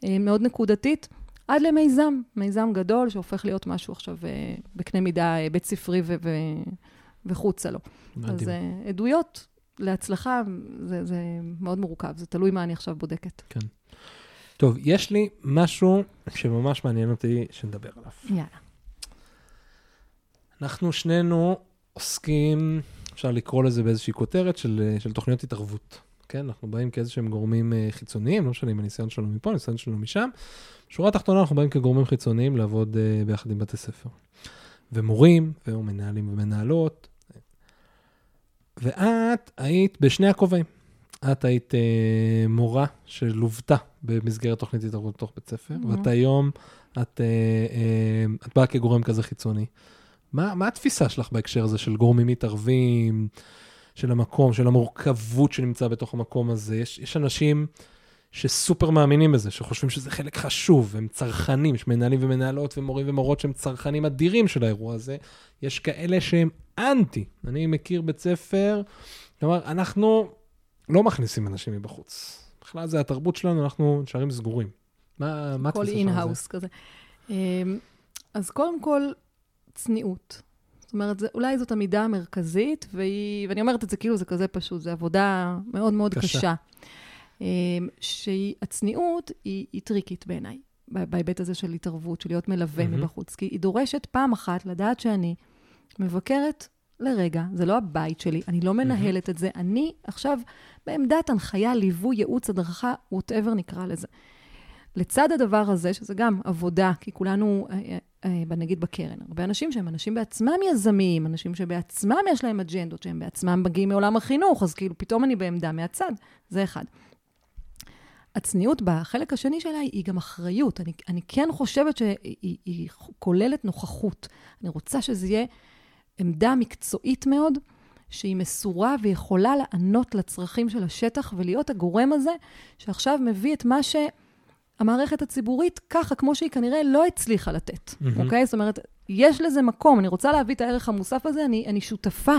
אה, מאוד נקודתית, עד למיזם, מיזם גדול שהופך להיות משהו עכשיו אה, בקנה מידה אה, בית ספרי ו- ו- וחוצה לו. אז מדהים. אה, עדויות להצלחה, זה, זה מאוד מורכב, זה תלוי מה אני עכשיו בודקת. טוב, יש לי משהו שממש מעניין אותי שנדבר עליו. יאללה. אנחנו שנינו עוסקים, אפשר לקרוא לזה באיזושהי כותרת של, של תוכניות התערבות. כן, אנחנו באים כאיזשהם גורמים אה, חיצוניים, לא משנה אם הניסיון שלנו מפה, הניסיון שלנו משם. בשורה התחתונה אנחנו באים כגורמים חיצוניים לעבוד uh, ביחד עם בתי ספר. ומורים, ומנהלים ומנהלות. ואת היית בשני הכובעים. את היית uh, מורה שלוותה במסגרת תוכנית התערבות בתוך בית ספר, Mhm. ואת היום, את, uh, uh, את באה כגורם כזה חיצוני. מה, מה התפיסה שלך בהקשר הזה של גורמים מתערבים, של המקום, של המורכבות שנמצא בתוך המקום הזה? יש, יש אנשים שסופר מאמינים בזה, שחושבים שזה חלק חשוב, הם צרכנים, יש מנהלים ומנהלות ומורים ומורות שהם צרכנים אדירים של האירוע הזה. יש כאלה שהם אנטי. אני מכיר בית ספר, כלומר, אנחנו לא מכניסים אנשים מבחוץ. בכלל זה התרבות שלנו, אנחנו נשארים סגורים. מה, מה כל התפיסה שלך על זה? in-house כזה. אמ, אז קודם כל, צניעות. זאת אומרת, זה, אולי זאת המידה המרכזית, והיא, ואני אומרת את זה כאילו זה כזה פשוט, זו עבודה מאוד מאוד קשה. קשה. אמ, שהצניעות היא, היא טריקית בעיניי, בהיבט הזה של התערבות, של להיות מלווה מהמם. מבחוץ. כי היא דורשת פעם אחת לדעת שאני מבקרת לרגע, זה לא הבית שלי, אני לא מנהלת את זה, אני עכשיו בעמדת הנחיה, ליווי, ייעוץ, הדרכה, whatever נקרא לזה. לצד הדבר הזה, שזה גם עבודה, כי כולנו, אה, אה, אה, נגיד בקרן, הרבה אנשים שהם אנשים בעצמם יזמים, אנשים שבעצמם יש להם אג'נדות, שהם בעצמם מגיעים מעולם החינוך, אז כאילו פתאום אני בעמדה מהצד, זה אחד. הצניעות בחלק השני שלה היא גם אחריות. אני, אני כן חושבת שהיא היא כוללת נוכחות. אני רוצה שזה יהיה עמדה מקצועית מאוד, שהיא מסורה ויכולה לענות לצרכים של השטח ולהיות הגורם הזה שעכשיו מביא את מה שהמערכת הציבורית, ככה, כמו שהיא כנראה לא הצליחה לתת, מהמם. אוקיי? זאת אומרת, יש לזה מקום, אני רוצה להביא את הערך המוסף הזה, אני, אני שותפה.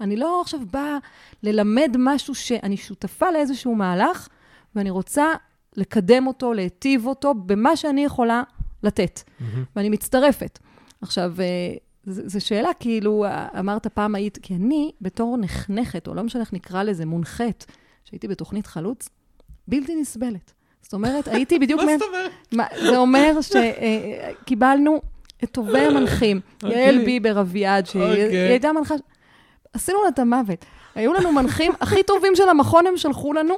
אני לא עכשיו באה ללמד משהו שאני שותפה לאיזשהו מהלך, ואני רוצה לקדם אותו, להיטיב אותו, במה שאני יכולה לתת. מהמם. ואני מצטרפת. עכשיו, אה, זו שאלה, כאילו, אה, אמרת פעם היית, כי אני, בתור נחנכת, או לא משנה איך נקרא לזה, מונחית, שהייתי בתוכנית חלוץ, בלתי נסבלת. זאת אומרת, [LAUGHS] הייתי בדיוק... מה זאת אומרת? זה אומר שקיבלנו את טובי המנחים, אוקיי. יעל ביבר אביעד, שהיא אוקיי. הייתה מנחה... עשינו לה את המוות. היו לנו מנחים הכי טובים של המכון, הם שלחו לנו.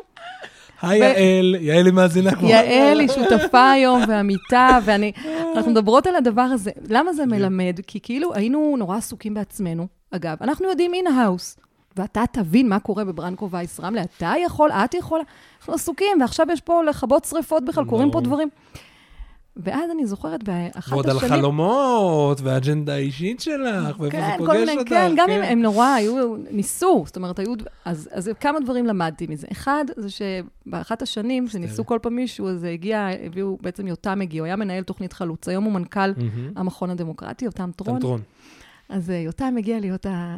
היי יעל, יעל היא מאזינה כבר. יעל היא שותפה היום, ועמיתה, ואני... אנחנו מדברות על הדבר הזה. למה זה מלמד? כי כאילו היינו נורא עסוקים בעצמנו. אגב, אנחנו יודעים in-house, ואתה תבין מה קורה בברנקו וייס רמלה, אתה יכול, את יכולה. אנחנו עסוקים, ועכשיו יש פה לכבות שריפות בכלל, קורים פה. דברים. ואז אני זוכרת באחת ועוד על השנים... חלומות, והאג'נדה האישית שלך, ואיפה זה כן, כל פוגש מיני, אותך. כן, גם אם הם נורא היו, ניסו, זאת אומרת, היו, אז, אז כמה דברים למדתי מזה. אחד, זה שבאחת השנים, שניסו כל פעם מישהו, אז הגיע, הביאו, בעצם יותם הגיע, הוא היה מנהל תוכנית חלוץ, היום הוא מנכ"ל. המכון הדמוקרטי, יותם טרון. טנטרון. אז אה, יותם הגיע להיות ה...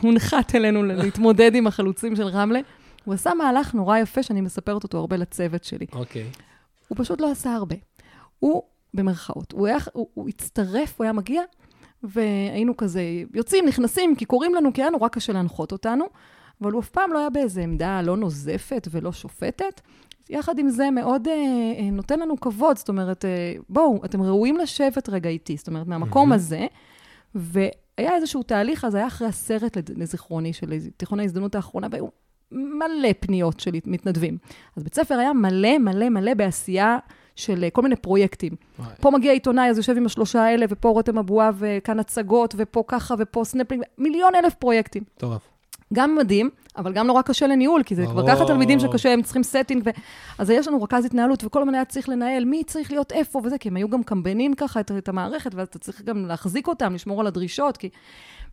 הונחת אלינו להתמודד עם החלוצים של רמלה. הוא עשה מהלך נורא יפה, שאני מספרת אותו הרבה לצוות שלי. אוקיי. הוא פשוט לא עשה הרבה. הוא, במרכאות, הוא, היה, הוא, הוא הצטרף, הוא היה מגיע, והיינו כזה יוצאים, נכנסים, כי קוראים לנו, כי היה נורא קשה להנחות אותנו, אבל הוא אף פעם לא היה באיזה עמדה לא נוזפת ולא שופטת. יחד עם זה, מאוד אה, אה, נותן לנו כבוד, זאת אומרת, אה, בואו, אתם ראויים לשבת רגע איתי, זאת אומרת, מהמקום מהמם. הזה, והיה איזשהו תהליך, אז היה אחרי הסרט לזיכרוני של תיכון ההזדמנות האחרונה, והיו מלא פניות של מתנדבים. אז בית ספר היה מלא מלא מלא בעשייה של אה, כל מיני פרויקטים. וואי. פה מגיע עיתונאי, אז יושב עם השלושה האלה, ופה רותם אבואב, וכאן הצגות, ופה ככה, ופה סנפלינג, מיליון אלף פרויקטים. מטורף. גם מדהים, אבל גם נורא קשה לניהול, כי זה כבר. ככה תלמידים שקשה, הם צריכים setting, ו... אז יש לנו רכז התנהלות, וכל הזמן היה צריך לנהל מי צריך להיות איפה וזה, כי הם היו גם קמבנים ככה את, את המערכת, ואז אתה צריך גם להחזיק אותם, לשמור על הדרישות, כי...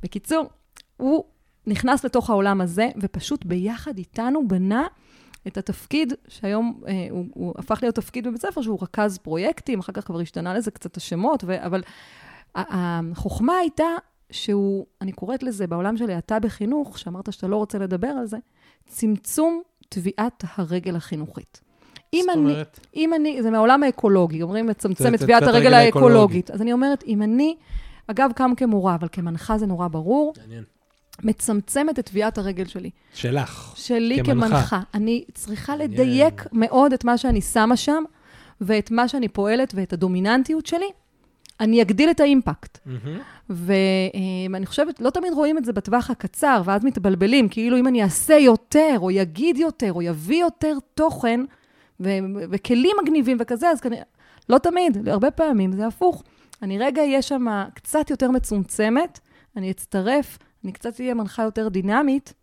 בקיצור, הוא נכנס לתוך העולם הזה, ופשוט ביחד איתנו בנה את התפקיד, שהיום אה, הוא, הוא הפך להיות תפקיד בבית ספר, שהוא רכז פרויקטים, אחר כך כבר השתנה לזה קצת השמות, ו... אבל החוכמה הייתה שהוא, אני קוראת לזה בעולם של האטה בחינוך, שאמרת שאתה לא רוצה לדבר על זה, צמצום טביעת הרגל החינוכית. אם זאת אני, אומרת, אם אני, זה מהעולם האקולוגי, אומרים לצמצם את טביעת הרגל האקולוגית. האקולוגית. אז אני אומרת, אם אני, אגב, גם כמורה, אבל כמנחה זה נורא ברור, מעניין. מצמצמת את טביעת הרגל שלי. שלך. שלי כמנחה. כמנחה. אני צריכה. לדייק מאוד את מה שאני שמה שם, ואת מה שאני פועלת, ואת הדומיננטיות שלי. אני אגדיל את האימפקט. מהמם. ואני חושבת, לא תמיד רואים את זה בטווח הקצר, ואז מתבלבלים, כאילו אם אני אעשה יותר, או יגיד יותר, או יביא יותר תוכן, ו- וכלים מגניבים וכזה, אז כנראה, לא תמיד, הרבה פעמים זה הפוך. אני רגע אהיה שם קצת יותר מצומצמת, אני אצטרף, אני קצת אהיה מנחה יותר דינמית,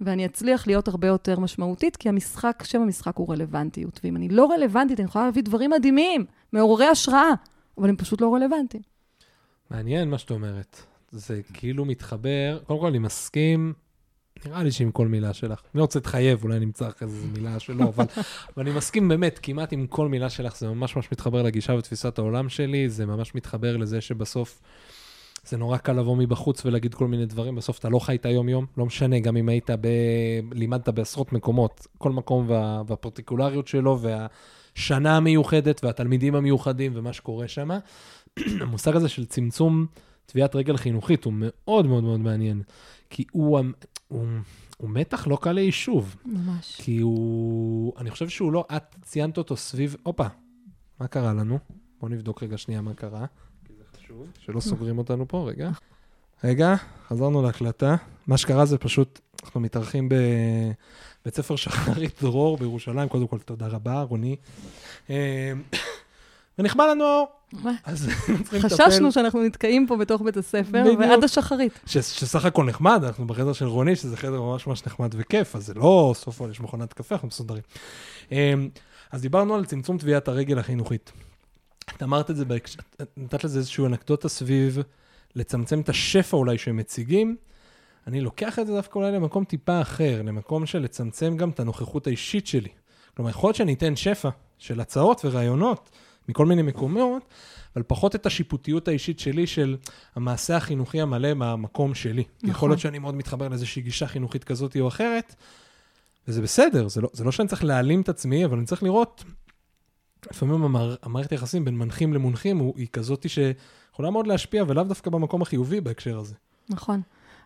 ואני אצליח להיות הרבה יותר משמעותית, כי המשחק, שם המשחק הוא רלוונטיות. ואם אני לא רלוונטית, אני יכולה להביא דברים מדהימים, מעוררי השראה, אבל הם פשוט לא רלוונטיים. מעניין מה שאת אומרת. זה כאילו מתחבר, קודם כל אני מסכים, נראה לי שעם כל מילה שלך. אני לא רוצה להתחייב, אולי נמצא אחרי זה מילה שלא, אבל, [LAUGHS] אבל אני מסכים באמת, כמעט עם כל מילה שלך, זה ממש ממש מתחבר לגישה ותפיסת העולם שלי, זה ממש מתחבר לזה שבסוף זה נורא קל לבוא מבחוץ ולהגיד כל מיני דברים, בסוף אתה לא חי את היום-יום, לא משנה, גם אם היית ב... לימדת בעשרות מקומות, כל מקום וה... והפרטיקולריות שלו, והשנה המיוחדת והתלמידים המיוחדים ומה שקורה שם. [CLEARS THROAT] המושג הזה של צמצום טביעת רגל חינוכית הוא מאוד מאוד מאוד מעניין, כי הוא, הוא, הוא מתח לא קל ליישוב, ממש. כי הוא, אני חושב שהוא לא, את ציינת אותו סביב, הופה, מה קרה לנו? בואו נבדוק רגע שנייה מה קרה, חשוב, שלא סוגרים אותנו פה, רגע. רגע, חזרנו להקלטה. מה שקרה זה פשוט, אנחנו מתארחים בבית ספר שחרית דרור בירושלים, קודם כל תודה רבה, רוני. אה, ונכבה לנו האור, מה? אז צריכים לטפל. חששנו שאנחנו נתקעים פה בתוך בית הספר, בדיוק. ועד השחרית. ש- שסך הכל נחמד, אנחנו בחדר של רוני, שזה חדר ממש ממש נחמד וכיף, אז זה לא סוף העולם, יש מכונת קפה, אנחנו מסודרים. אמ, אז דיברנו על צמצום טביעת הרגל החינוכית. את אמרת את זה, את נתת לזה איזושהי אנקדוטה סביב לצמצם את השפע אולי שהם מציגים. אני לוקח את זה דווקא אולי למקום טיפה אחר, למקום של לצמצם גם את הנוכחות האישית שלי. כלומר, יכול להיות שאני אתן שפע של הצעות ורעיונות מכל מיני מקומות, אבל פחות את השיפוטיות האישית שלי של המעשה החינוכי המלא מהמקום שלי. נכון. יכול להיות שאני מאוד מתחבר לאיזושהי גישה חינוכית כזאת או אחרת, וזה בסדר, זה לא, זה לא שאני צריך להעלים את עצמי, אבל אני צריך לראות, לפעמים המער, המערכת היחסים בין מנחים למונחים הוא, היא כזאת שיכולה מאוד להשפיע, ולאו דווקא במקום החיובי בהקשר הזה. נכון.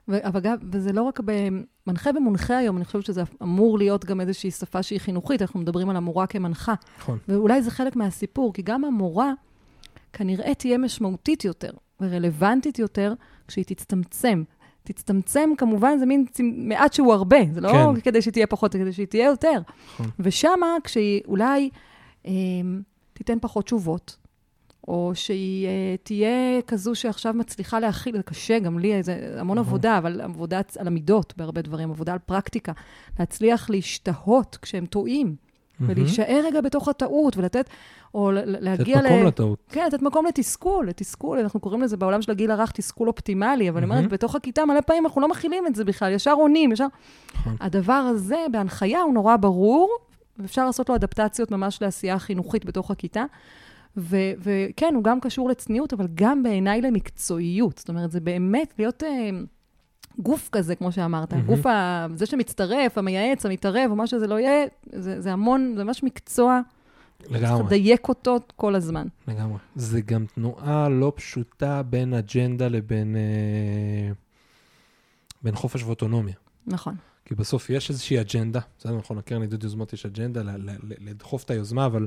ו- אבל גם, וזה לא רק במנחה ומונחה היום, אני חושבת שזה אמור להיות גם איזושהי שפה שהיא חינוכית, אנחנו מדברים על המורה כמנחה. נכון. ואולי זה חלק מהסיפור, כי גם המורה כנראה תהיה משמעותית יותר ורלוונטית יותר כשהיא תצטמצם. תצטמצם, כמובן, זה מין צמ... מעט שהוא הרבה, זה לא כן. כדי שהיא תהיה פחות, זה כדי שהיא תהיה יותר. נכון. ושמה, כשהיא אולי תיתן פחות תשובות, או שהיא אה, תהיה כזו שעכשיו מצליחה להכיל, זה קשה, גם לי, זה המון נכון. עבודה, אבל עבודה על המידות בהרבה דברים, עבודה על פרקטיקה. להצליח להשתהות כשהם טועים, ולהישאר רגע בתוך הטעות, ולתת, או ל- ל- לתת להגיע מקום לטעות. כן, לתת מקום לתסכול, לתסכול, אנחנו קוראים לזה בעולם של הגיל הרך תסכול אופטימלי, אבל אני אומרת. בתוך הכיתה מלא פעמים אנחנו לא מכילים את זה בכלל, ישר עונים, ישר... נכון. הדבר הזה בהנחיה הוא נורא ברור, ואפשר לעשות לו אדפטציות ממש לעשייה החינוכית בתוך הכיתה. ו- וכן, הוא גם קשור לצניעות, אבל גם בעיניי למקצועיות. זאת אומרת, זה באמת להיות אה, גוף כזה, כמו שאמרת. מהמם. גוף, ה- זה שמצטרף, המייעץ, המתערב, או מה שזה לא יהיה, זה, זה המון, זה ממש מקצוע. צריך לגמרי. לדייק אותו כל הזמן. לגמרי. זה גם תנועה לא פשוטה בין אג'נדה לבין אה, בין חופש ואוטונומיה. נכון. כי בסוף יש איזושהי אג'נדה, בסדר, נכון, לקרן לעידוד יוזמות יש אג'נדה, לדחוף את היוזמה, אבל...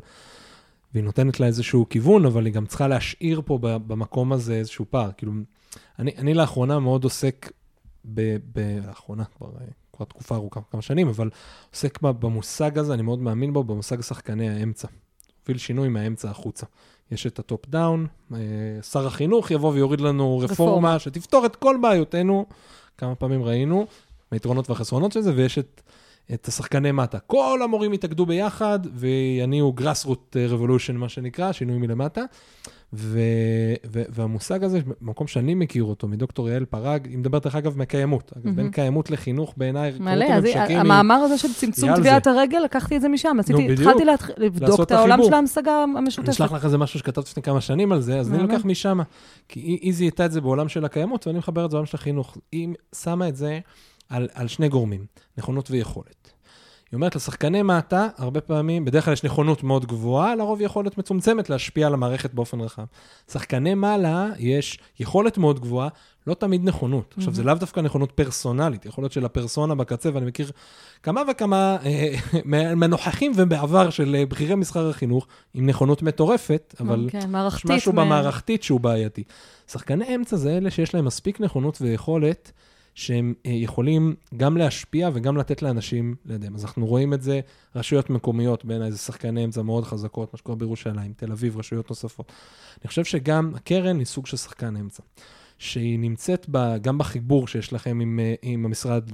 והיא נותנת לה איזשהו כיוון, אבל היא גם צריכה להשאיר פה במקום הזה איזשהו פער. כאילו, אני, אני לאחרונה מאוד עוסק, ב, ב, לאחרונה, כבר, אה, כבר תקופה ארוכה, כמה שנים, אבל עוסק במושג הזה, אני מאוד מאמין בו, במושג שחקני האמצע. הוביל שינוי מהאמצע החוצה. יש את ה top down, אה, שר החינוך יבוא ויוריד לנו רפורמה, רפורמה. שתפתור את כל בעיותינו, כמה פעמים ראינו, היתרונות והחסרונות של זה, ויש את את השחקני מטה. כל המורים יתאגדו ביחד ויניעו grassroot revolution, מה שנקרא, שינוי מלמטה. ו, ו, והמושג הזה, במקום שאני מכיר אותו, מדוקטור יעל פרג, היא מדברת דרך אגב מקיימות. אגב, בין קיימות לחינוך, בעיניי, מלא, אז המאמר הזה של צמצום טביעת הרגל, לקחתי את זה משם. עשיתי, התחלתי לבדוק את העולם של ההמשגה המשותפת. אני אשלח לך איזה משהו שכתבת לפני כמה שנים על זה, אז אני לוקח משם. כי היא זיהתה את זה בעולם של הקיימות, ואני מחבר את זה לעולם של החינוך. היא שמה את זה על, על שני גורמים, נכונות ויכולת. היא אומרת לשחקני מטה, הרבה פעמים, בדרך כלל יש נכונות מאוד גבוהה, לרוב יכולת מצומצמת להשפיע על המערכת באופן רחב. שחקני מעלה, יש יכולת מאוד גבוהה, לא תמיד נכונות. Mm-hmm. עכשיו, זה לאו דווקא נכונות פרסונלית, יכול להיות של הפרסונה בקצה, ואני מכיר כמה וכמה אה, [LAUGHS] מהנוכחים ובעבר של אה, בכירי מסחר החינוך, עם נכונות מטורפת, אבל okay, אוקיי, יש משהו מה... במערכתית שהוא בעייתי. שחקני אמצע זה אלה שיש להם מספיק נכונות ויכולת. שהם אה, יכולים גם להשפיע וגם לתת לאנשים לידיהם. אז אנחנו רואים את זה, רשויות מקומיות, בין איזה שחקני אמצע מאוד חזקות, מה שקורה בירושלים, תל אביב, רשויות נוספות. אני חושב שגם הקרן היא סוג של שחקן אמצע, שהיא נמצאת בה, גם בחיבור שיש לכם עם, אה, עם המשרד,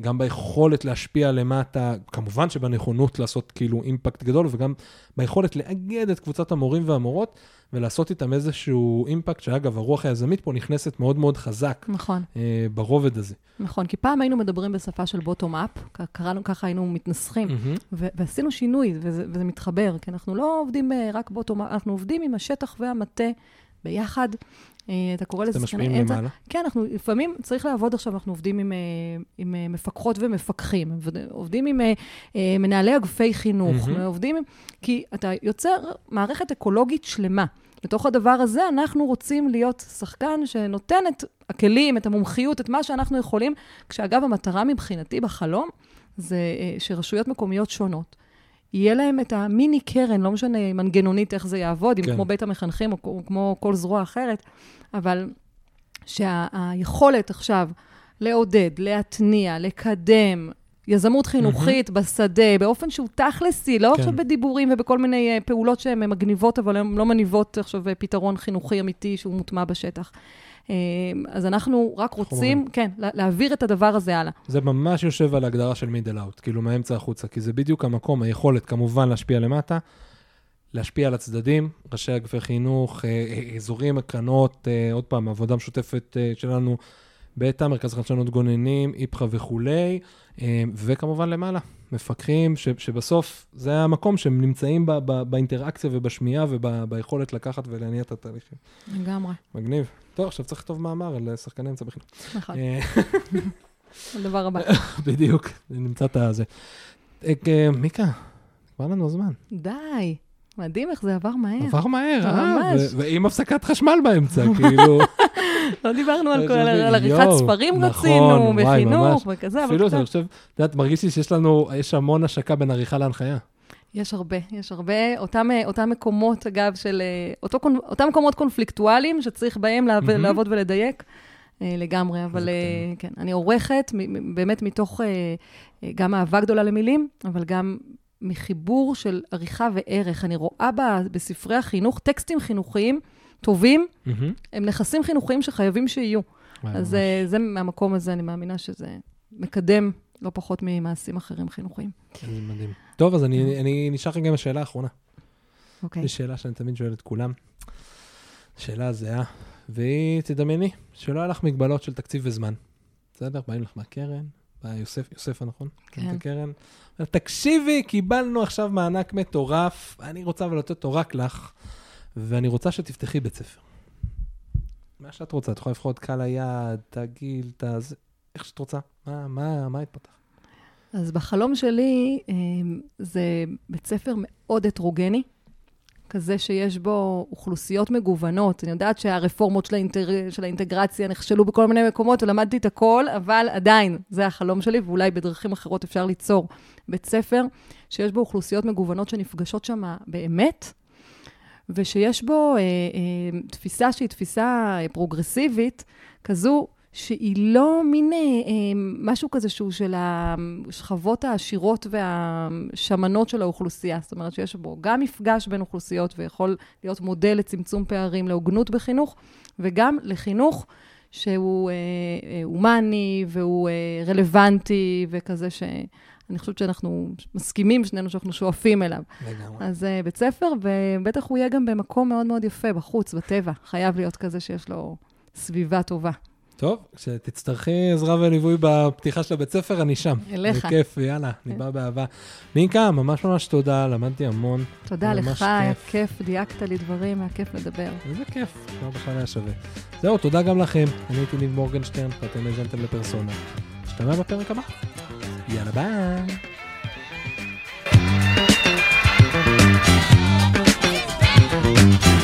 גם ביכולת להשפיע למטה, כמובן שבנכונות לעשות כאילו אימפקט גדול, וגם ביכולת לאגד את קבוצת המורים והמורות. ולעשות איתם איזשהו אימפקט, שאגב, הרוח היזמית פה נכנסת מאוד מאוד חזק. נכון. אה, ברובד הזה. נכון, כי פעם היינו מדברים בשפה של בוטום-אפ, קראנו ככה, היינו מתנסחים, mm-hmm. ו- ועשינו שינוי, וזה, וזה מתחבר, כי אנחנו לא עובדים אה, רק בוטום-אפ, אנחנו עובדים עם השטח והמטה ביחד. אה, אתה קורא לזה שחקני אמצע. למעלה. כן, אנחנו לפעמים צריך לעבוד עכשיו, אנחנו עובדים עם, אה, עם מפקחות ומפקחים, עובדים עם מנהלי אגפי חינוך, mm-hmm. עובדים, כי אתה יוצר מערכת אקולוגית שלמה. בתוך הדבר הזה אנחנו רוצים להיות שחקן שנותן את הכלים, את המומחיות, את מה שאנחנו יכולים, כשאגב, המטרה מבחינתי בחלום זה אה, שרשויות מקומיות שונות, יהיה להם את המיני קרן, לא משנה מנגנונית איך זה יעבוד, כן. אם כמו בית המחנכים או כמו כל זרוע אחרת, אבל שהיכולת שה- עכשיו לעודד, להתניע, לקדם, יזמות חינוכית mm-hmm. בשדה, באופן שהוא תכלסי, לא כן. עכשיו בדיבורים ובכל מיני uh, פעולות שהן מגניבות, אבל הן לא מניבות עכשיו אה, פתרון חינוכי אמיתי שהוא מוטמע בשטח. Uh, אז אנחנו רק רוצים, חומרים. כן, להעביר את הדבר הזה הלאה. זה ממש יושב על ההגדרה של מידל אאוט, כאילו מהאמצע החוצה, כי זה בדיוק המקום, היכולת כמובן להשפיע למטה, להשפיע על הצדדים, ראשי אגפי חינוך, אזורים, קרנות, עוד פעם, עבודה משותפת שלנו. בטא, מרכז חדשנות גוננים, איפכא וכולי, אה, וכמובן למעלה, מפקחים, ש, שבסוף זה המקום שהם נמצאים ב, ב, באינטראקציה ובשמיעה וביכולת לקחת ולהניע את התהליכים. לגמרי. מגניב. טוב, עכשיו צריך לכתוב מאמר על שחקני אמצע בחינוך. נכון. אה, [LAUGHS] הדבר הבא. [LAUGHS] בדיוק, נמצא את הזה. אה, מיקה, כבר לנו זמן. די. מדהים איך זה עבר מהר. עבר מהר, אה? ועם הפסקת חשמל באמצע, כאילו. לא דיברנו על כל, על עריכת ספרים רצינו, נכון, בחינוך וכזה, אבל. אפילו, אני חושב, את יודעת, מרגיש לי שיש לנו, יש המון השקה בין עריכה להנחיה. יש הרבה, יש הרבה. אותם, אותם מקומות, אגב, של... אותו, אותם מקומות קונפליקטואליים שצריך בהם לעבוד ולדייק. אה, לגמרי, אבל כן, אני עורכת באמת מתוך גם אהבה גדולה למילים, אבל גם מחיבור של עריכה וערך. אני רואה בה, בספרי החינוך טקסטים חינוכיים טובים, mm-hmm. הם נכסים חינוכיים שחייבים שיהיו. אז זה, זה מהמקום הזה, אני מאמינה שזה מקדם לא פחות ממעשים אחרים חינוכיים. זה מדהים. טוב, אז אני, אני נשאר רגע עם השאלה האחרונה. אוקיי. Okay. זו שאלה שאני תמיד שואל את כולם. שאלה זהה, והיא, תדמייני, שלא היה לך מגבלות של תקציב וזמן. בסדר? באים לך מהקרן, יוסף, יוספה, נכון? כן. הקרן. תקשיבי, קיבלנו עכשיו מענק מטורף, אני רוצה אבל לתת אותו רק לך, ואני רוצה שתפתחי בית ספר. מה שאת רוצה, את יכולה לבחור את קהל היעד, את הגיל, את ה... איך שאת רוצה. מה, מה, מה התפתח? אז בחלום שלי אה, זה בית ספר מאוד הטרוגני. כזה שיש בו אוכלוסיות מגוונות. אני יודעת שהרפורמות של, האינטר... של האינטגרציה נכשלו בכל מיני מקומות ולמדתי את הכל, אבל עדיין, זה החלום שלי, ואולי בדרכים אחרות אפשר ליצור בית ספר שיש בו אוכלוסיות מגוונות שנפגשות שם באמת, ושיש בו אה, אה, תפיסה שהיא תפיסה פרוגרסיבית, כזו שהיא לא מין אה, אה, משהו כזה שהוא של השכבות העשירות והשמנות של האוכלוסייה. זאת אומרת שיש בו גם מפגש בין אוכלוסיות ויכול להיות מודל לצמצום פערים, להוגנות בחינוך, וגם לחינוך שהוא אה, אה, הומני והוא אה, רלוונטי וכזה ש... אני חושבת שאנחנו מסכימים שנינו שאנחנו שואפים אליו. לגמרי. אז uh, בית ספר, ובטח הוא יהיה גם במקום מאוד מאוד יפה, בחוץ, בטבע. חייב להיות כזה שיש לו סביבה טובה. טוב, כשתצטרכי עזרה וליווי בפתיחה של הבית ספר, אני שם. אליך. בכיף, יאללה, אני בא באהבה. נינקה, ממש ממש תודה, למדתי המון. תודה לך, היה כיף, דייקת לי דברים, היה כיף לדבר. איזה כיף, כבר בכלל היה שווה. זהו, תודה גם לכם. אני הייתי ניב מורגנשטרן, ואתם האזנתם לפרסונה. נשתמע בפרק הבא. יאללה, ביי. Thank you.